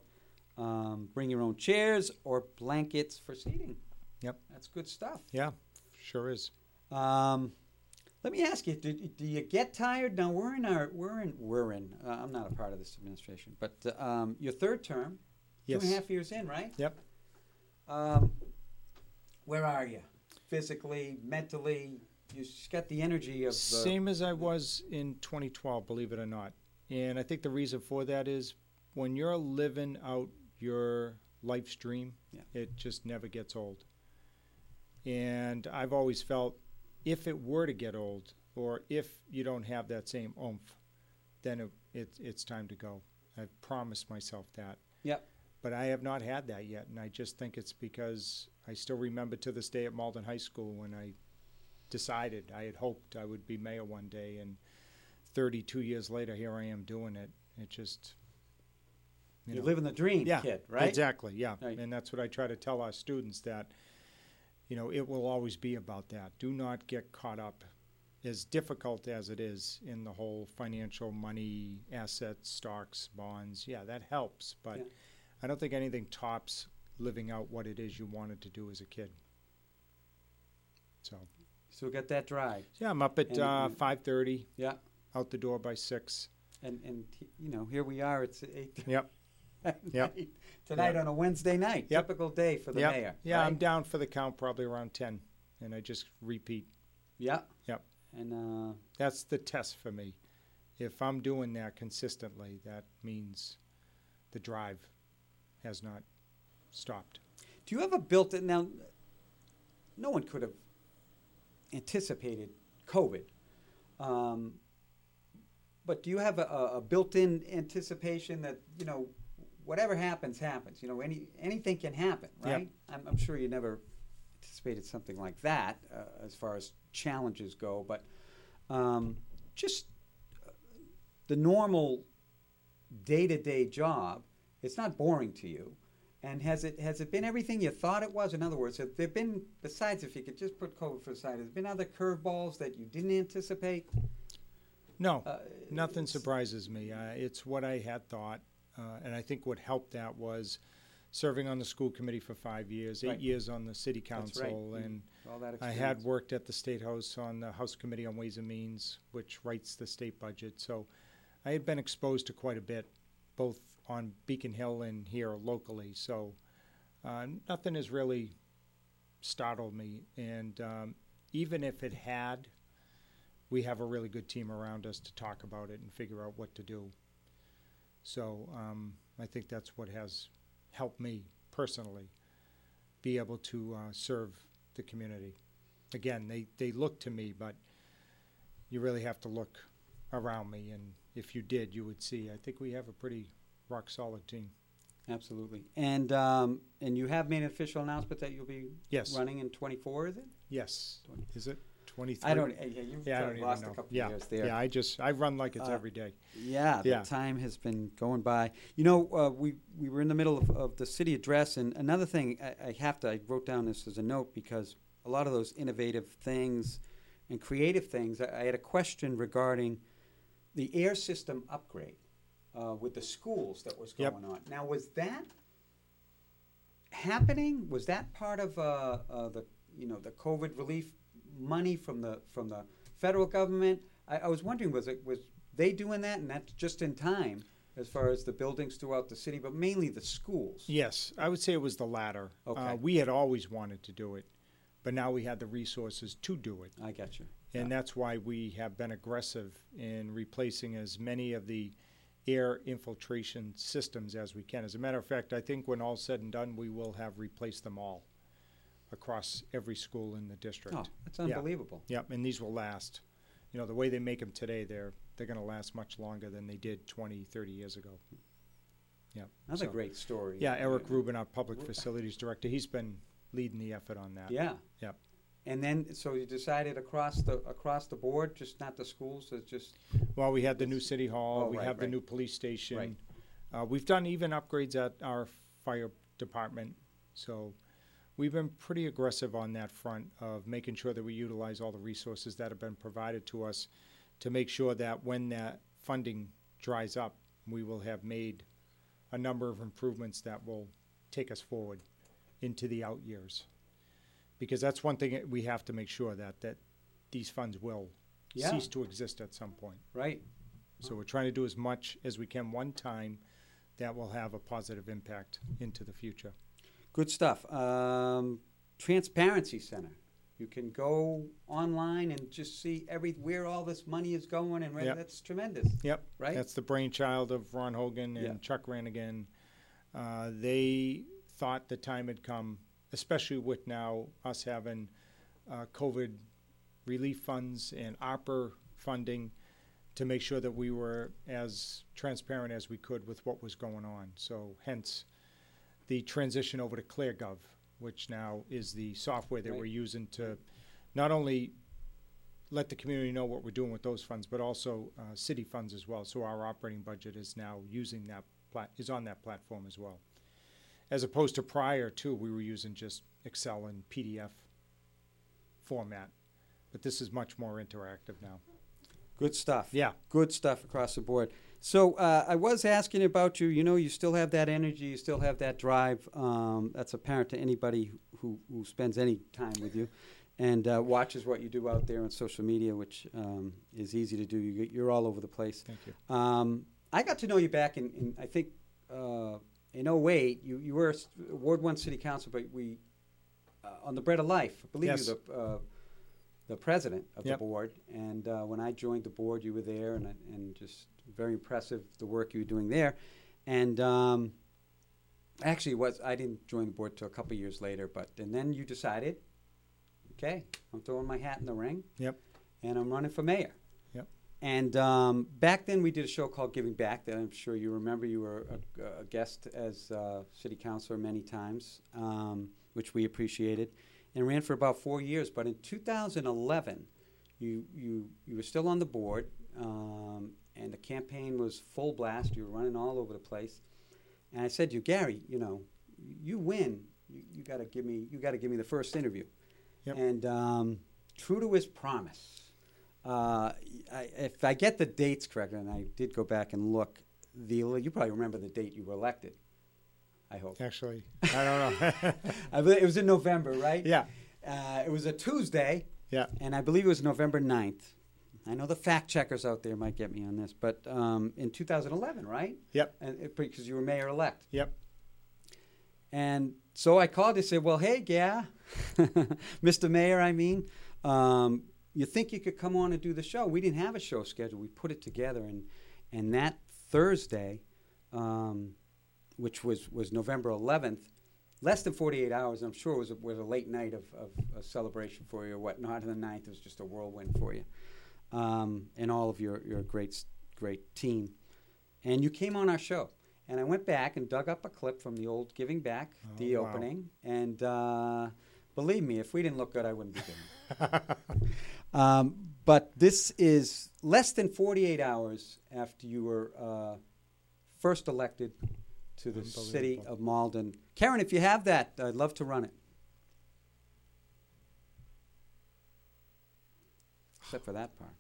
Um, bring your own chairs or blankets for seating. Yep. That's good stuff. Yeah. Sure is. Um, let me ask you: do, do you get tired? Now we're in our we're in we're in. Uh, I'm not a part of this administration, but uh, um, your third term, two and a Yes. half years in, right? Yep. Um, where are you, physically, mentally? You just got the energy of uh, Same as I was in 2012, believe it or not. And I think the reason for that is when you're living out your life stream, Yeah. it just never gets old. And I've always felt if it were to get old, or if you don't have that same oomph, then it, it, it's time to go. I've promised myself that. Yep. But I have not had that yet, and I just think it's because I still remember to this day at Malden High School when I decided I had hoped I would be mayor one day, and 32 years later, here I am doing it. It just you You're know. living the dream, yeah, kid, right? Exactly, yeah, Right. and that's what I try to tell our students that you know it will always be about that. Do not get caught up, as difficult as it is in the whole financial money, assets, stocks, bonds. Yeah, that helps, but Yeah. I don't think anything tops living out what it is you wanted to do as a kid. So So we got that drive. yeah, I'm up at And- uh, five thirty. Yeah. Out the door by six. And and you know here we are. It's eight. Yep. Yep. Tonight Yep. on a Wednesday night. Yep. Typical day for the Yep. mayor. Yeah, I'm down for the count probably around ten, and I just repeat. Yeah. Yep. And uh, That's the test for me. If I'm doing that consistently, that means the drive has not stopped. Do you have a built-in now? No one could have anticipated COVID, um, but do you have a, a built-in anticipation that you know whatever happens happens? You know, any anything can happen, right? I'm, I'm sure you never anticipated something like that uh, as far as challenges go, but um, just uh, the normal day-to-day job. It's not boring to you And has it has it been everything you thought it was? In other words, have there been besides if you could just put COVID for the side, has there been other curveballs that you didn't anticipate? No, uh, nothing surprises me. Uh, it's what I had thought, uh, and I think what helped that was serving on the school committee for five years, eight Right. years on the city council, right. and All that I had worked at the state house on the House Committee on Ways and Means, which writes the state budget. So I had been exposed to quite a bit, both on Beacon Hill and here locally. So uh, nothing has really startled me. And um, even if it had, we have a really good team around us to talk about it and figure out what to do. So um, I think that's what has helped me personally be able to uh, serve the community. Again, they, they look to me, but you really have to look around me. And if you did, you would see. I think we have a pretty rock solid team. Absolutely. And um, and you have made an official announcement that you'll be Yes. running in 24, is it? Yes. Is it 23? I don't. Yeah, you've Yeah, I don't lost know. a couple yeah. years there. Yeah, I just I run like it's Uh, every day. Yeah, the Yeah. time has been going by. You know, uh, we we were in the middle of, of the city address, and another thing I, I have to I wrote down this as a note because a lot of those innovative things and creative things. I, I had a question regarding the air system upgrade uh, with the schools that was Yep. going on. Now, was that happening? Was that part of uh, uh, the you know the COVID relief money from the from the federal government? I, I was wondering was it was they doing that, and that's just in time as far as the buildings throughout the city, but mainly the schools. Yes, I would say it was the latter. Okay. Uh, we had always wanted to do it, but now we had the resources to do it. I got you. And that's why we have been aggressive in replacing as many of the air infiltration systems as we can. As a matter of fact, I think when all's said and done, we will have replaced them all across every school in the district. Oh, that's unbelievable. Yep, and these will last. You know, the way they make them today, they're they're going to last much longer than they did 20, 30 years ago. Yeah. Another great story. Yeah, Eric Rubin, our public facilities director, he's been leading the effort on that. Yeah. Yep. And then, so you decided across the across the board, just not the schools, it's just Well, we had the new city hall. Oh, we right, have the new police station. Right. Uh, we've done even upgrades at our fire department. So we've been pretty aggressive on that front of making sure that we utilize all the resources that have been provided to us to make sure that when that funding dries up, we will have made a number of improvements that will take us forward into the out years. Because that's one thing we have to make sure that that these funds will Yeah. cease to exist at some point. right. So we're trying to do as much as we can one time that will have a positive impact into the future. Good stuff. Um, Transparency Center. You can go online and just see every where all this money is going, and Yep. that's tremendous. Yep. Right? That's the brainchild of Ron Hogan and Yeah. Chuck Ranaghan. Uh, they thought the time had come, especially with now us having uh, COVID relief funds and ARPA funding, to make sure that we were as transparent as we could with what was going on. So hence the transition over to ClearGov, which now is the software that Right. we're using to not only let the community know what we're doing with those funds, but also uh, city funds as well. So our operating budget is now using that plat- is on that platform as well. As opposed to prior to, we were using just Excel and PDF format, but this is much more interactive now. Good stuff. Yeah. Good stuff across the board. So uh, I was asking about you. You know, you still have that energy. You still have that drive. Um, that's apparent to anybody who, who spends any time with you and uh, watches what you do out there on social media, which um, is easy to do. You, you're all over the place. Thank you. Um, I got to know you back in, in I think, uh, in 08. You, you were a Ward 1 City Council, but we, uh, on the Bread of Life, I believe Yes. you're the, uh, the president of Yep. the board. And uh, when I joined the board, you were there, and, and just very impressive the work you were doing there. And um, actually, was I didn't join the board till a couple years later, but and then you decided, okay, I'm throwing my hat in the ring, Yep. and I'm running for mayor. And um, back then, we did a show called Giving Back that I'm sure you remember. You were a, a guest as uh, city councilor many times, um, which we appreciated, and ran for about four years. But in 2011, you you you were still on the board, um, and the campaign was full blast. You were running all over the place. And I said to you, Gary, you know, you win, you, you got to give me you got to give me the first interview. Yep. And um, true to his promise, uh, I, if I get the dates correct, and I did go back and look, the you probably remember the date you were elected. I hope. Actually, I don't know. I believe it was in November, right? Yeah. Uh, it was a Tuesday. Yeah. And I believe it was November 9th. I know the fact checkers out there might get me on this, but um, in 2011, right? Yep. And it, because you were mayor elect. Yep. And so I called and said, "Well, hey, yeah, Mr. Mayor, I mean, um, you think you could come on and do the show? We didn't have a show schedule. We put it together, and and that Thursday, um, which was was November 11th, less than 48 hours. I'm sure it was a, was a late night of, of a celebration for you or whatnot. And the 9th was just a whirlwind for you, um, and all of your your great great team. And you came on our show. And I went back and dug up a clip from the old Giving Back, Oh, the wow. opening. And uh, believe me, if we didn't look good, I wouldn't be doing it. um, but this is less than 48 hours after you were uh, first elected to the city of Malden. Karen, if you have that, I'd love to run it. Except for that part.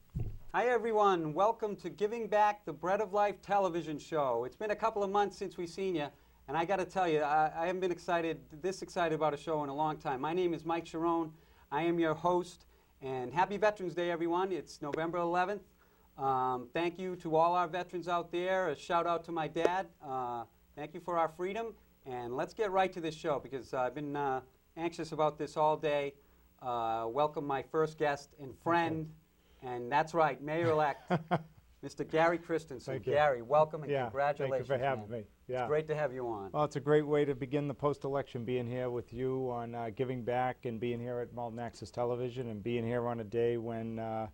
Hi, everyone. Welcome to Giving Back the Bread of Life television show. It's been a couple of months since we've seen you, and I got to tell you, I, I haven't been excited, this excited about a show in a long time. My name is Mike Sharon. I am your host, and happy Veterans Day, everyone. It's November 11th. Um, thank you to all our veterans out there. A shout out to my dad. Uh, thank you for our freedom, and let's get right to this show because uh, I've been uh, anxious about this all day. Uh, welcome my first guest and friend. And that's right, Mayor-elect, Mr. Gary Christenson. Thank you. Gary, welcome and Yeah, congratulations. Thank you for having man. me. Yeah. It's great to have you on. Well, it's a great way to begin the post-election, being here with you on uh, giving back and being here at Malden Access Television and being here on a day when, uh,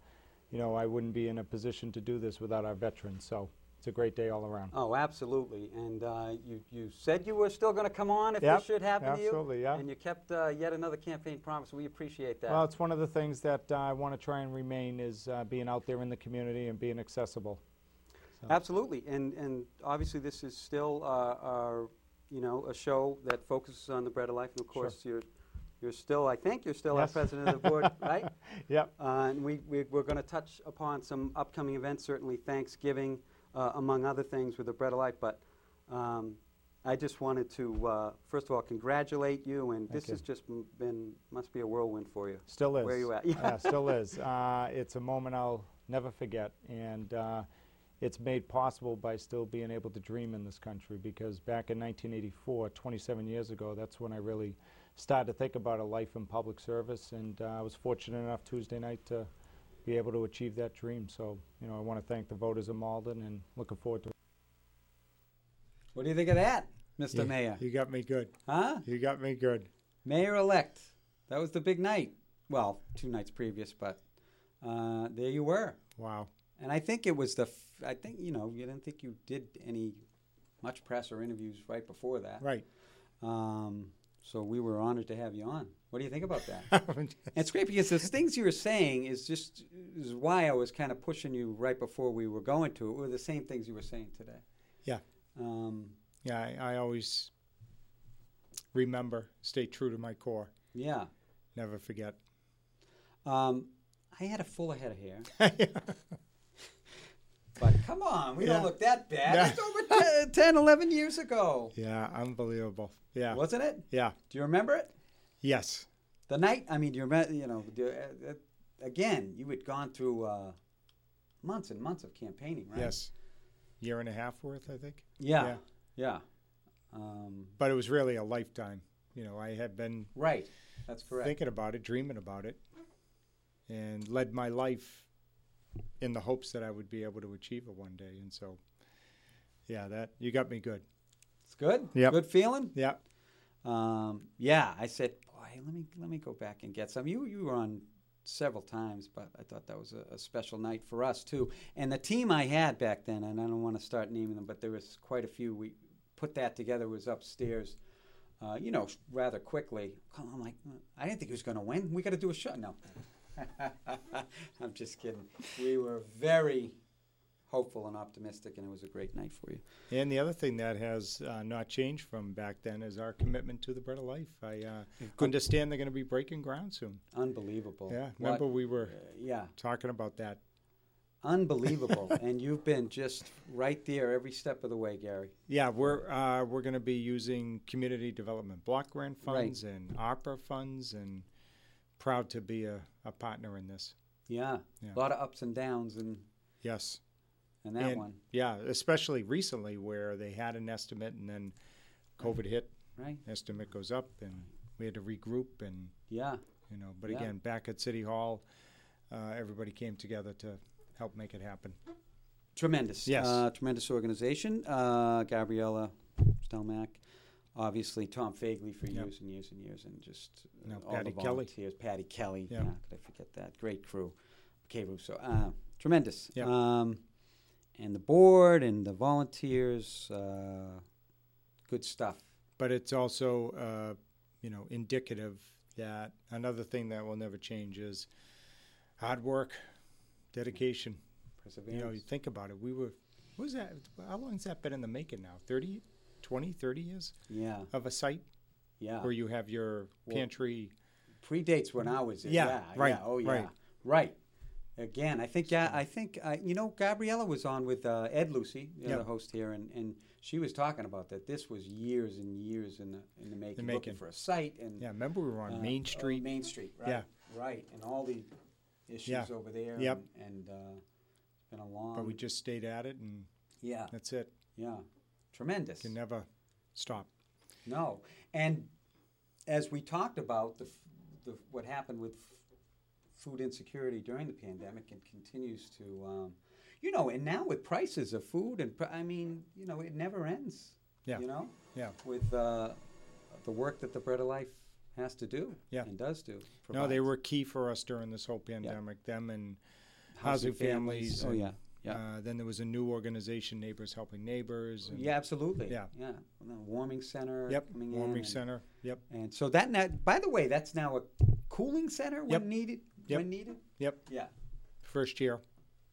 you know, I wouldn't be in a position to do this without our veterans. So it's a great day all around. Oh, absolutely. And uh, you, you said you were still going to come on if Yep, this should happen to you. absolutely, yeah. And you kept uh, yet another campaign promise. We appreciate that. Well, it's one of the things that uh, I want to try and remain is uh, being out there in the community and being accessible. So- Absolutely, and and obviously this is still uh, our, you know, a show that focuses on the bread of life, and of Sure. course you're, you're still, I think you're still Yes. our president of the board, right? Yep. Uh, and we, we we're going to touch upon some upcoming events, certainly Thanksgiving, uh, among other things with the bread of life. But um, I just wanted to uh, first of all congratulate you, and Thank this you. has just m- been must be a whirlwind for you. Still is. Where you at? yeah, still is. Uh, it's a moment I'll never forget, and uh, it's made possible by still being able to dream in this country. Because back in 1984, 27 years ago, that's when I really started to think about a life in public service, and uh, I was fortunate enough Tuesday night to be able to achieve that dream. So, you know, I want to thank the voters of Malden, and looking forward to. What do you think of that, Mr. You- Mayor? You got me good. Huh? You got me good. Mayor-elect. That was the big night. Well, two nights previous, but uh, there you were. Wow. And I think it was the. F- I think you know you didn't think you did any much press or interviews right before that. Right. Um, so we were honored to have you on. What do you think about that? It's great because the things you were saying is just is why I was kind of pushing you right before we were going to it. Were the same things you were saying today. Yeah. Um, Yeah, I, I always remember, stay true to my core. yeah. Never forget. Um, I had a fuller head of hair. but come on, we Yeah. don't look that bad. Yeah. It's over 10, 10, 11 years ago. Yeah, unbelievable. Yeah. Wasn't it? Yeah. Do you remember it? Yes. The night, I mean, you remember, you know, uh, uh, again, you had gone through uh, months and months of campaigning, right? Yes. Year and a half worth, I think. Yeah. Yeah. Um, But it was really a lifetime. You know, I had been right. That's correct. thinking about it, dreaming about it, and led my life in the hopes that I would be able to achieve it one day. And so, yeah, that you got me good. It's good. Yeah. Good feeling. Yeah. Um, yeah. I said, boy, let me let me go back and get some. You you were on several times, but I thought that was a, a special night for us too. And the team I had back then, and I don't want to start naming them, but there was quite a few. We put that together. Was upstairs. Uh, you know, rather quickly. I'm like, I didn't think he was going to win. We got to do a show. No, I'm just kidding. We were very hopeful and optimistic, and it was a great night for you. And the other thing that has uh, not changed from back then is our commitment to the bread of life. I uh, understand they're going to be breaking ground soon. Unbelievable. Yeah, remember What- we were uh, yeah. talking about that. Unbelievable, and you've been just right there every step of the way, Gary. Yeah, we're uh, we're going to be using community development block grant Right. funds and ARPA funds, and proud to be a, a partner in this. Yeah. Yeah. a lot of ups and downs, and Yes. and that And, one, Yeah, especially recently where they had an estimate and then COVID hit. right? Estimate goes up and we had to regroup and Yeah, you know. But Yeah. again, back at City Hall, uh, everybody came together to help make it happen. tremendous. Yes. uh, tremendous organization. Uh, Gabriella Stelmack, obviously Tom Fagley for Yep. years and years and years, and just uh, Now all Patty the Kelly. volunteers. Patty Kelly. Yeah. Yeah. could I forget that? Great crew. Kay Russo. Uh, tremendous. Yep. Um, and the board and the volunteers. Uh, good stuff. But it's also, uh, you know, indicative that another thing that will never change is hard work, dedication. Perseverance. You know, you think about it. We were, what was that? How long has that been in the making now? 30, 20, 30 years yeah. of a site Yeah. where you have your Well, pantry. predates when I was in. Yeah, Yeah, right, Yeah, oh yeah, right. right. Again, I think yeah, I think uh, you know Gabriella was on with uh, Ed Lucy, the Yep. other host here, and, and she was talking about that. This was years and years in the in the making, looking making. for a site and Yeah, remember we were on uh, Main oh, Street? Main Street, right? Yeah. right, and all the issues Yeah. over there. Yep. and, and uh, it's been a long. but we just stayed at it and yeah, that's it. yeah, tremendous. Can never stop. No, and as we talked about the, the what happened with f- food insecurity during the pandemic and continues to, um, you know, and now with prices of food and I mean, you know, it never ends. Yeah. You know, Yeah. with uh, the work that the Bread of Life has to do. Yeah. And does do. No, they were key for us during this whole pandemic. Them and housing, Housing families. families. Oh, yeah, yeah. Uh, then there was a new organization, Neighbors Helping Neighbors. And Yeah, absolutely. Yeah. yeah. And warming center. Yep. Coming in Warming and- center. Yep. And so that now, by the way, that's now a cooling center when Yep. needed. Yep. When needed. Yep. Yeah. First year,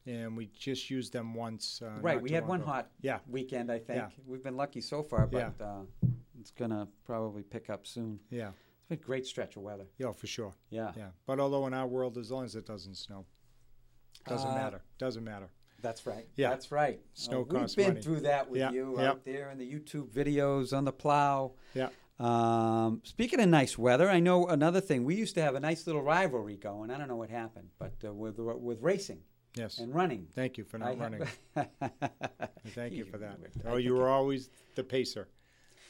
and we just used them once. Uh, Right, we had one ago. hot Yeah. weekend, I think. Yeah. We've been lucky so far, but Yeah. uh, it's gonna probably pick up soon. Yeah. It's been a great stretch of weather. Yeah, for sure. Yeah. Yeah. But although in our world, as long as it doesn't snow, doesn't Uh, matter. Doesn't matter. That's right. Yeah. That's right. Snow Uh, we've been money. through that with Yeah, you yeah. out there in the YouTube videos on the plow. Yeah. Um, speaking of nice weather, I know another thing. We used to have a nice little rivalry going. I don't know what happened, but uh, with with racing Yes. and running. Thank you for not I running. Thank you for that. Oh, you were always the pacer.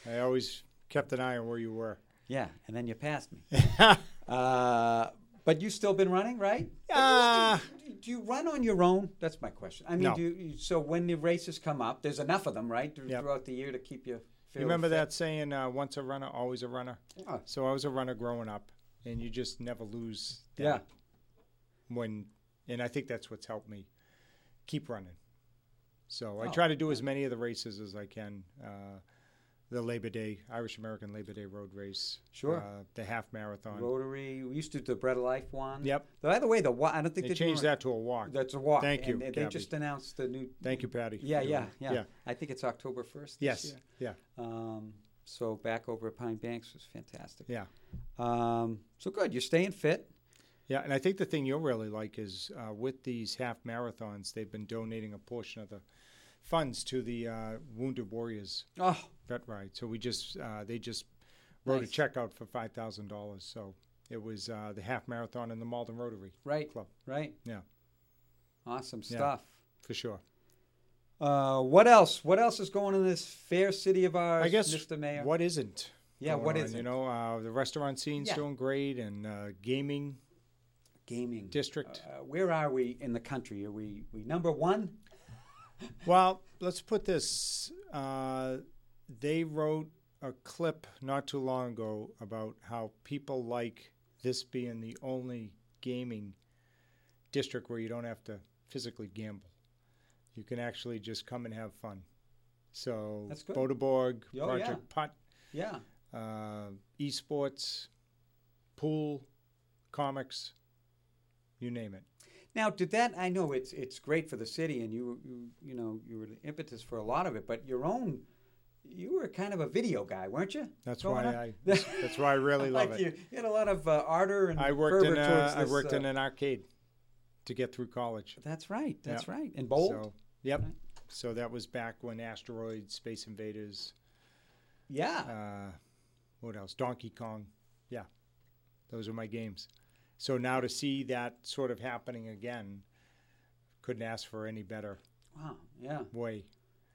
I always kept an eye on where you were. Yeah, and then you passed me. uh, but you've still been running, right? Uh, do you run on your own? That's my question. I mean, No. do you, so when the races come up, there's enough of them, right, th- Yep. throughout the year to keep you. You remember fit? that saying, uh, once a runner, always a runner? Yeah. So I was a runner growing up, and you just never lose that. Yeah. When, and I think that's what's helped me keep running. So I Oh, try to do as many of the races as I can. Uh, the Labor Day, Irish American Labor Day road race. Sure. Uh, the half marathon. Rotary. We used to do the Bread of Life one. Yep. By the way, the wa- I don't think They they're changed that to a walk. That's a walk. Thank you, And, they Gabby. just announced the new. Thank you, Patty. Yeah, yeah, yeah, yeah. I think it's October first. Yes. Yeah. Um, so back over at Pine Banks was fantastic. Yeah. Um, so good. You're staying fit. Yeah, and I think the thing you'll really like is uh, with these half marathons, they've been donating a portion of the funds to the uh, Wounded Warriors Oh, vet ride. So we just uh, they just wrote Nice. a check out for five thousand dollars. So it was uh, the half marathon in the Malden Rotary right, Club. right. Yeah, Awesome Yeah. stuff. for sure. Uh, what else? What else is going on in this fair city of ours, I guess Mr. Mayor? what isn't? Yeah, what is? You know, uh, the restaurant scene's Yeah. doing great, and uh, gaming Gaming district. Uh, where are we in the country? Are we we number one? Well, let's put this. Uh, they wrote a clip not too long ago about how people like this being the only gaming district where you don't have to physically gamble. You can actually just come and have fun. So, That's good. Boda Borg, Oh, Project yeah. Putt, Yeah. uh, esports, pool, comics, you name it. Now, did that? I know it's it's great for the city, and you you you know you were the impetus for a lot of it. But your own, you were kind of a video guy, weren't you? That's why up? I. That's, why I really love like it. You, you had a lot of uh, ardor and I worked in fervor a, towards I this, worked uh, in an arcade to get through college. That's right. That's Yeah. right. And bold. So, yep. Right. So that was back when Asteroids, Space Invaders. Yeah. Uh, what else? Donkey Kong. Yeah. Those are my games. So now to see that sort of happening again, couldn't ask for any better Wow. Yeah. way.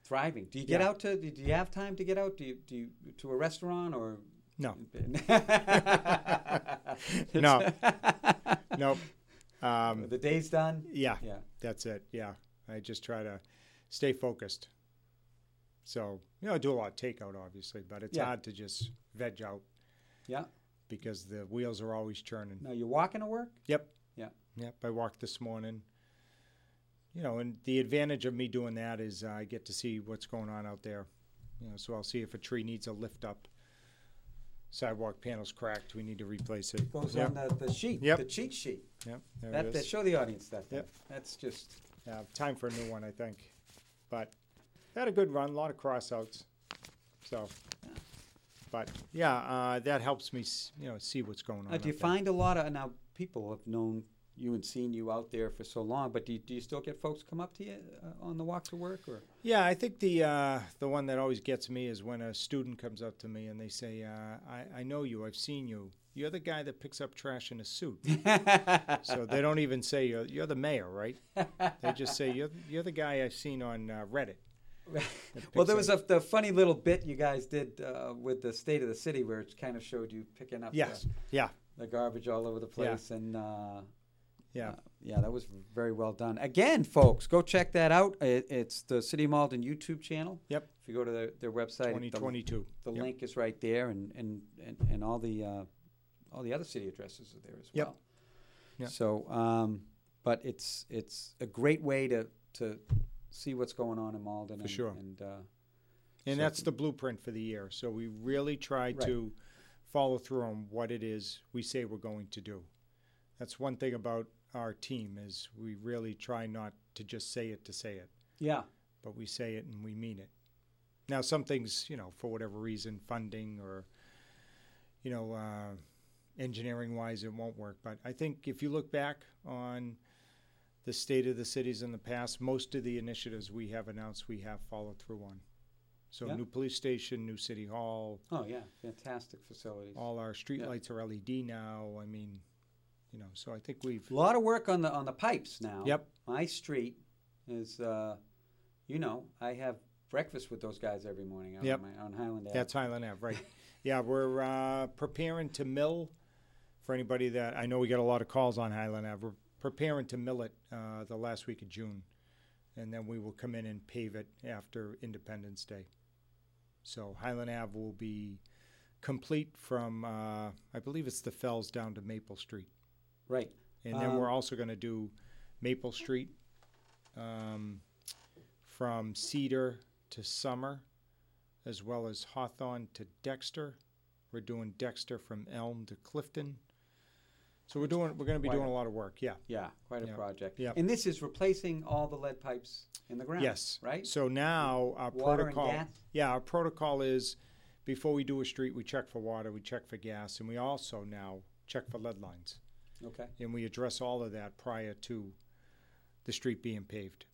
Thriving. Do you get Yeah. out to? Do you have time to get out? Do you do you to a restaurant or? No. no. nope. Um, the day's done. Yeah. Yeah. That's it. Yeah. I just try to stay focused. So, you know, I do a lot of takeout, obviously, but it's Yeah. hard to just veg out Yeah. Because the wheels are always churning. Now you're walking to work. Yep. Yeah. Yep. I walked this morning. You know, and the advantage of me doing that is uh, I get to see what's going on out there. You know, so I'll see if a tree needs a lift up. Sidewalk panel's cracked. We need to replace it. Goes Yep. on the, the sheet. Yep. The cheat sheet. Yep. There That, that show the audience that. Yep. That's just. Yeah, time for a new one, I think. But had a good run, a lot of crossouts. So, but yeah, uh, that helps me, s- you know, see what's going on. Uh, do you find a lot of now people have known you and seen you out there for so long, but do you, do you still get folks come up to you uh, on the walk to work or? Yeah, I think the uh, the one that always gets me is when a student comes up to me and they say, uh, I, "I know you. I've seen you. You're the guy that picks up trash in a suit." so they don't even say you're, you're the mayor, right? They just say you're you're the guy I've seen on uh, Reddit. Well, there was a the funny little bit you guys did uh, with the state of the city where it kind of showed you picking up Yes. the, Yeah. the garbage all over the Yeah. place and uh, Yeah. uh, yeah that was very well done again folks go check that out it, it's the City of Malden YouTube channel Yep. if you go to their, their website 2022. the, Yep. link is right there and and, and, and all the uh, all the other city addresses are there as Yep. well Yep. so um, but it's it's a great way to to see what's going on in Malden For and, sure. and uh, And So- that's the blueprint for the year. So we really try Right. to follow through on what it is we say we're going to do. That's one thing about our team is we really try not to just say it to say it, yeah but we say it and we mean it. Now some things, you know, for whatever reason, funding or you know, uh, engineering wise, it won't work. But I think if you look back on the state of the cities in the past, most of the initiatives we have announced, we have followed through on. So Yeah. new police station, new city hall, Oh yeah, fantastic facilities. all our streetlights are LED now. I mean, you know, so I think we've A lot of work on the on the pipes now. Yep. My street is, uh, you know, I have breakfast with those guys every morning out Yep. on, my, on Highland Ave. That's Highland Ave, right? yeah, we're uh, preparing to mill. For anybody that I know, we get a lot of calls on Highland Ave. We're preparing to mill it uh, the last week of June, and then we will come in and pave it after Independence Day. So Highland Ave will be complete from uh, I believe it's the Fells down to Maple Street. right. And then Um, we're also going to do Maple Street um, from Cedar to Summer, as well as Hawthorne to Dexter. We're doing Dexter from Elm to Clifton. So we're doing we're going to be doing a- a lot of work. Yeah. Yeah, quite a Yeah. project. Yeah. And this is replacing all the lead pipes in the ground. Yes. Right. So now our Water and protocol. gas? Yeah, our protocol is before we do a street, we check for water, we check for gas, and we also now check for lead lines. Okay. and we address all of that prior to the street being paved.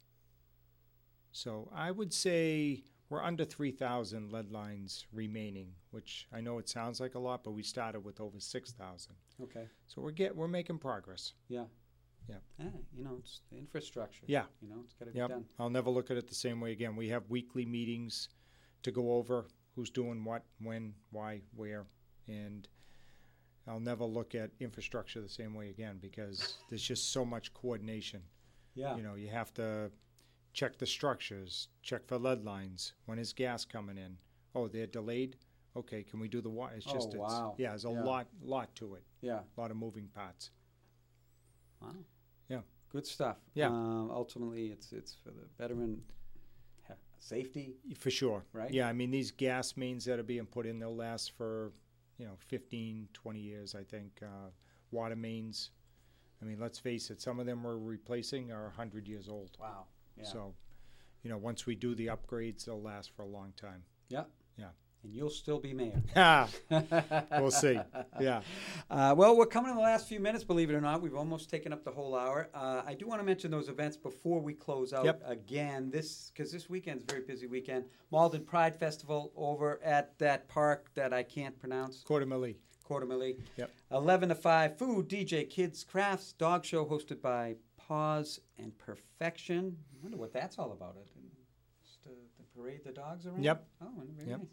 So I would say we're under 3,000 lead lines remaining, which I know it sounds like a lot, but we started with over 6,000. Okay. So we're get we're making progress. Yeah. Yeah. You know, it's the infrastructure. Yeah. You know, it's got to be Yep. done. I'll never look at it the same way again. We have weekly meetings to go over who's doing what, when, why, where, and I'll never look at infrastructure the same way again because there's just so much coordination. Yeah. You know, you have to check the structures, check for lead lines. When is gas coming in? Oh, they're delayed. Okay, can we do the water? It's Oh, just it's, wow. yeah, there's a Yeah. lot lot to it. Yeah. A lot of moving parts. Wow. Yeah. Good stuff. Yeah. Um, ultimately, it's it's for the veteran ha- safety. For sure. Right? Yeah, I mean these gas mains that are being put in, they'll last for, you know, 15, 20 years, I think. Uh, water mains. I I mean, let's face it, some of them we're replacing are 100 years old. Wow. Yeah. So, you know, once we do the upgrades, they'll last for a long time. Yeah. Yeah. And you'll still be mayor. we'll see. Yeah. Uh, well, we're coming in the last few minutes, believe it or not. We've almost taken up the whole hour. Uh, I do want to mention those events before we close out Yep. again. This because this weekend's a very busy weekend. Malden Pride Festival over at that park that I can't pronounce. Quartermilly. Quartermilly. Yep. 11 to 5, food, DJ, kids, crafts, dog show hosted by Paws and Perfection. I wonder what that's all about. It Just uh, the parade the dogs around? Yep. Oh, very Yep. nice.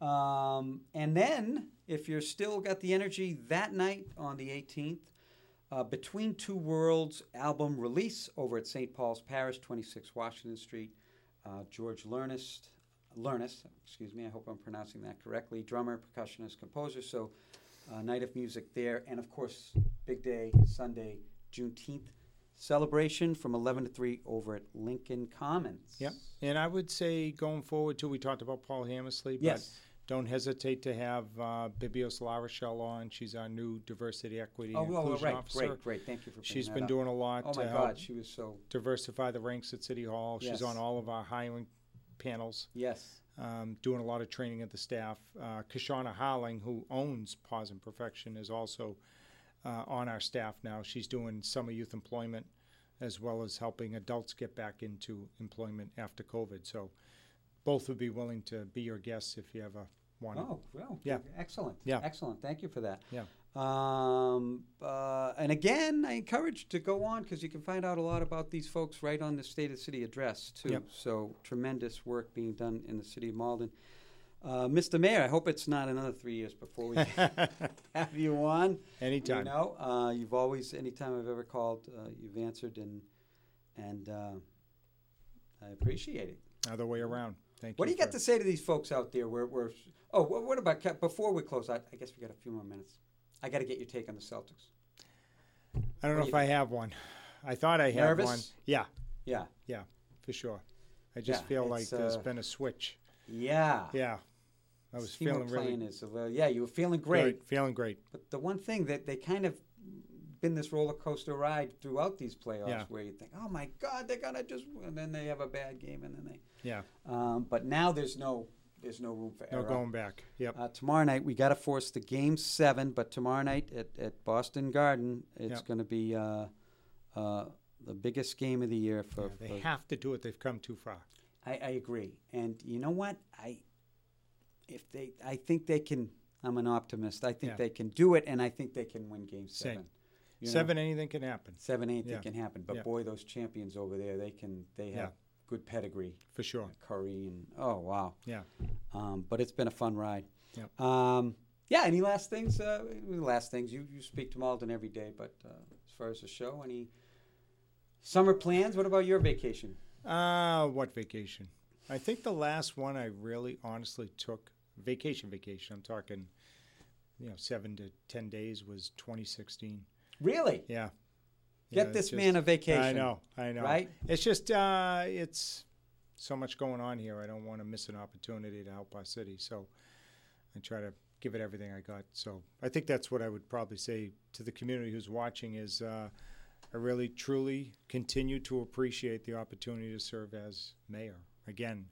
Um, and then, if you're still got the energy that night on the 18th, uh, Between Two Worlds album release over at St. Paul's Parish, 26 Washington Street. Uh, George Lernest, Lernest, excuse me, I hope I'm pronouncing that correctly, drummer, percussionist, composer. So, uh, night of music there. And of course, big day, Sunday, Juneteenth celebration from 11 to 3 over at Lincoln Commons. Yep. And I would say going forward too, we talked about Paul Hammersley, but Yes. don't hesitate to have uh, Bibios La Rochelle on. She's our new diversity, equity, Oh, and well, inclusion right. officer. Great, great. Thank you for She's been up. doing a lot Oh, to my help God. She was so. diversify the ranks at City Hall. Yes. She's on all of our hiring panels. Yes. Um, doing a lot of training of the staff. Uh, Kashana Harling, who owns Paws and Perfection, is also uh, on our staff now. She's doing summer youth employment as well as helping adults get back into employment after COVID. So both would be willing to be your guests if you ever want to. Oh, well, Yeah. excellent. Yeah. excellent. Thank you for that. Yeah. Um, uh, and again, I encourage to go on because you can find out a lot about these folks right on the State of the City address too. Yep. So tremendous work being done in the city of Malden. Uh, Mr. Mayor, I hope it's not another three years before we have you on. Anytime. You know, uh, you've always, anytime I've ever called, uh, you've answered, and and uh, I appreciate it. Other way around. Thank you. What do you. got to say to these folks out there? Where, where oh, what, what about before we close? I, I guess we got a few more minutes. I got to get your take on the Celtics. I don't What know do if you I have one. I thought I had Nervous? one. Yeah. Yeah. Yeah, for sure. I just Yeah, feel like there's uh, been a switch. Yeah. Yeah. I was feeling really is a little, yeah, you were feeling great. Great, feeling great. But the one thing that they kind of been this roller coaster ride throughout these playoffs, Yeah. where you think, oh my God, they're gonna just, and then they have a bad game, and then they. Yeah. Um, but now there's no there's no room for No error. going back. Yep. Uh, tomorrow night we got to force the game seven, but tomorrow night at, at Boston Garden, it's Yep. going to be uh, uh, the biggest game of the year for. They for have to do it. They've come too far. I, I agree, and you know what? I if they, I think they can. I'm an optimist. I think Yeah. they can do it, and I think they can win Game Same. Seven. You know? Seven, anything can happen. Seven, anything Yeah. can happen. But Yeah. boy, those champions over there, they can. They have Yeah. good pedigree. For sure. Curry and oh wow. Yeah. Um, but it's been a fun ride. Yep. Um, yeah. Any last things? Uh, last things. You you speak to Malden every day, but uh, as far as the show, any summer plans? What about your vacation? Uh, what vacation? I think the last one I really honestly took vacation vacation. I'm talking, you know, seven to ten days was 2016. Really? Yeah. Get it's this man a vacation. I know, I know. Right? It's just uh, it's so much going on here. I don't want to miss an opportunity to help our city. So I try to give it everything I got. So I think that's what I would probably say to the community who's watching is uh, I really truly continue to appreciate the opportunity to serve as mayor. Again,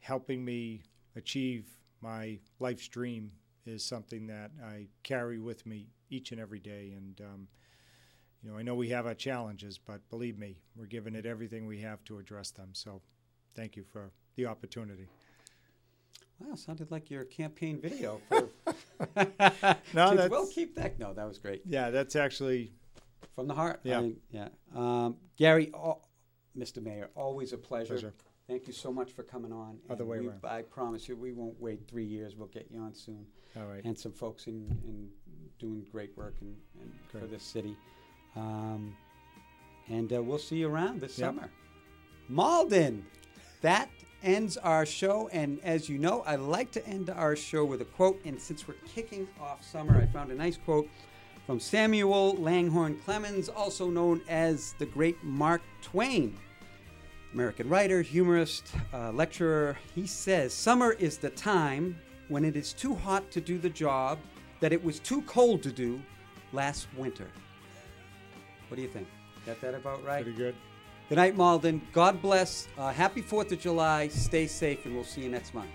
helping me achieve my life's dream is something that I carry with me each and every day. And um, you know, I know we have our challenges, but believe me, we're giving it everything we have to address them. So, thank you for the opportunity. Wow, sounded like your campaign video. For No, that's- we'll keep that. No, that was great. Yeah, that's actually From the heart. Yeah. I- yeah. Um, Gary, al- Mr. Mayor, always a pleasure. Pleasure. Thank you so much for coming on. Other And way we- around. I promise you, we won't wait three years. We'll get you on soon. All right. And some folks in, in doing great work in, in for Great. this city. Um, and uh, we'll see you around this Yep. summer. Malden, that ends our show. And as you know, I like to end our show with a quote. And since we're kicking off summer, I found a nice quote from Samuel Langhorne Clemens, also known as the great Mark Twain. American writer, humorist, uh, lecturer. He says, Summer is the time when it is too hot to do the job that it was too cold to do last winter. What do you think? Got that about right? Pretty good. Good night, Malden. God bless. Uh, happy 4th of July. Stay safe, and we'll see you next month.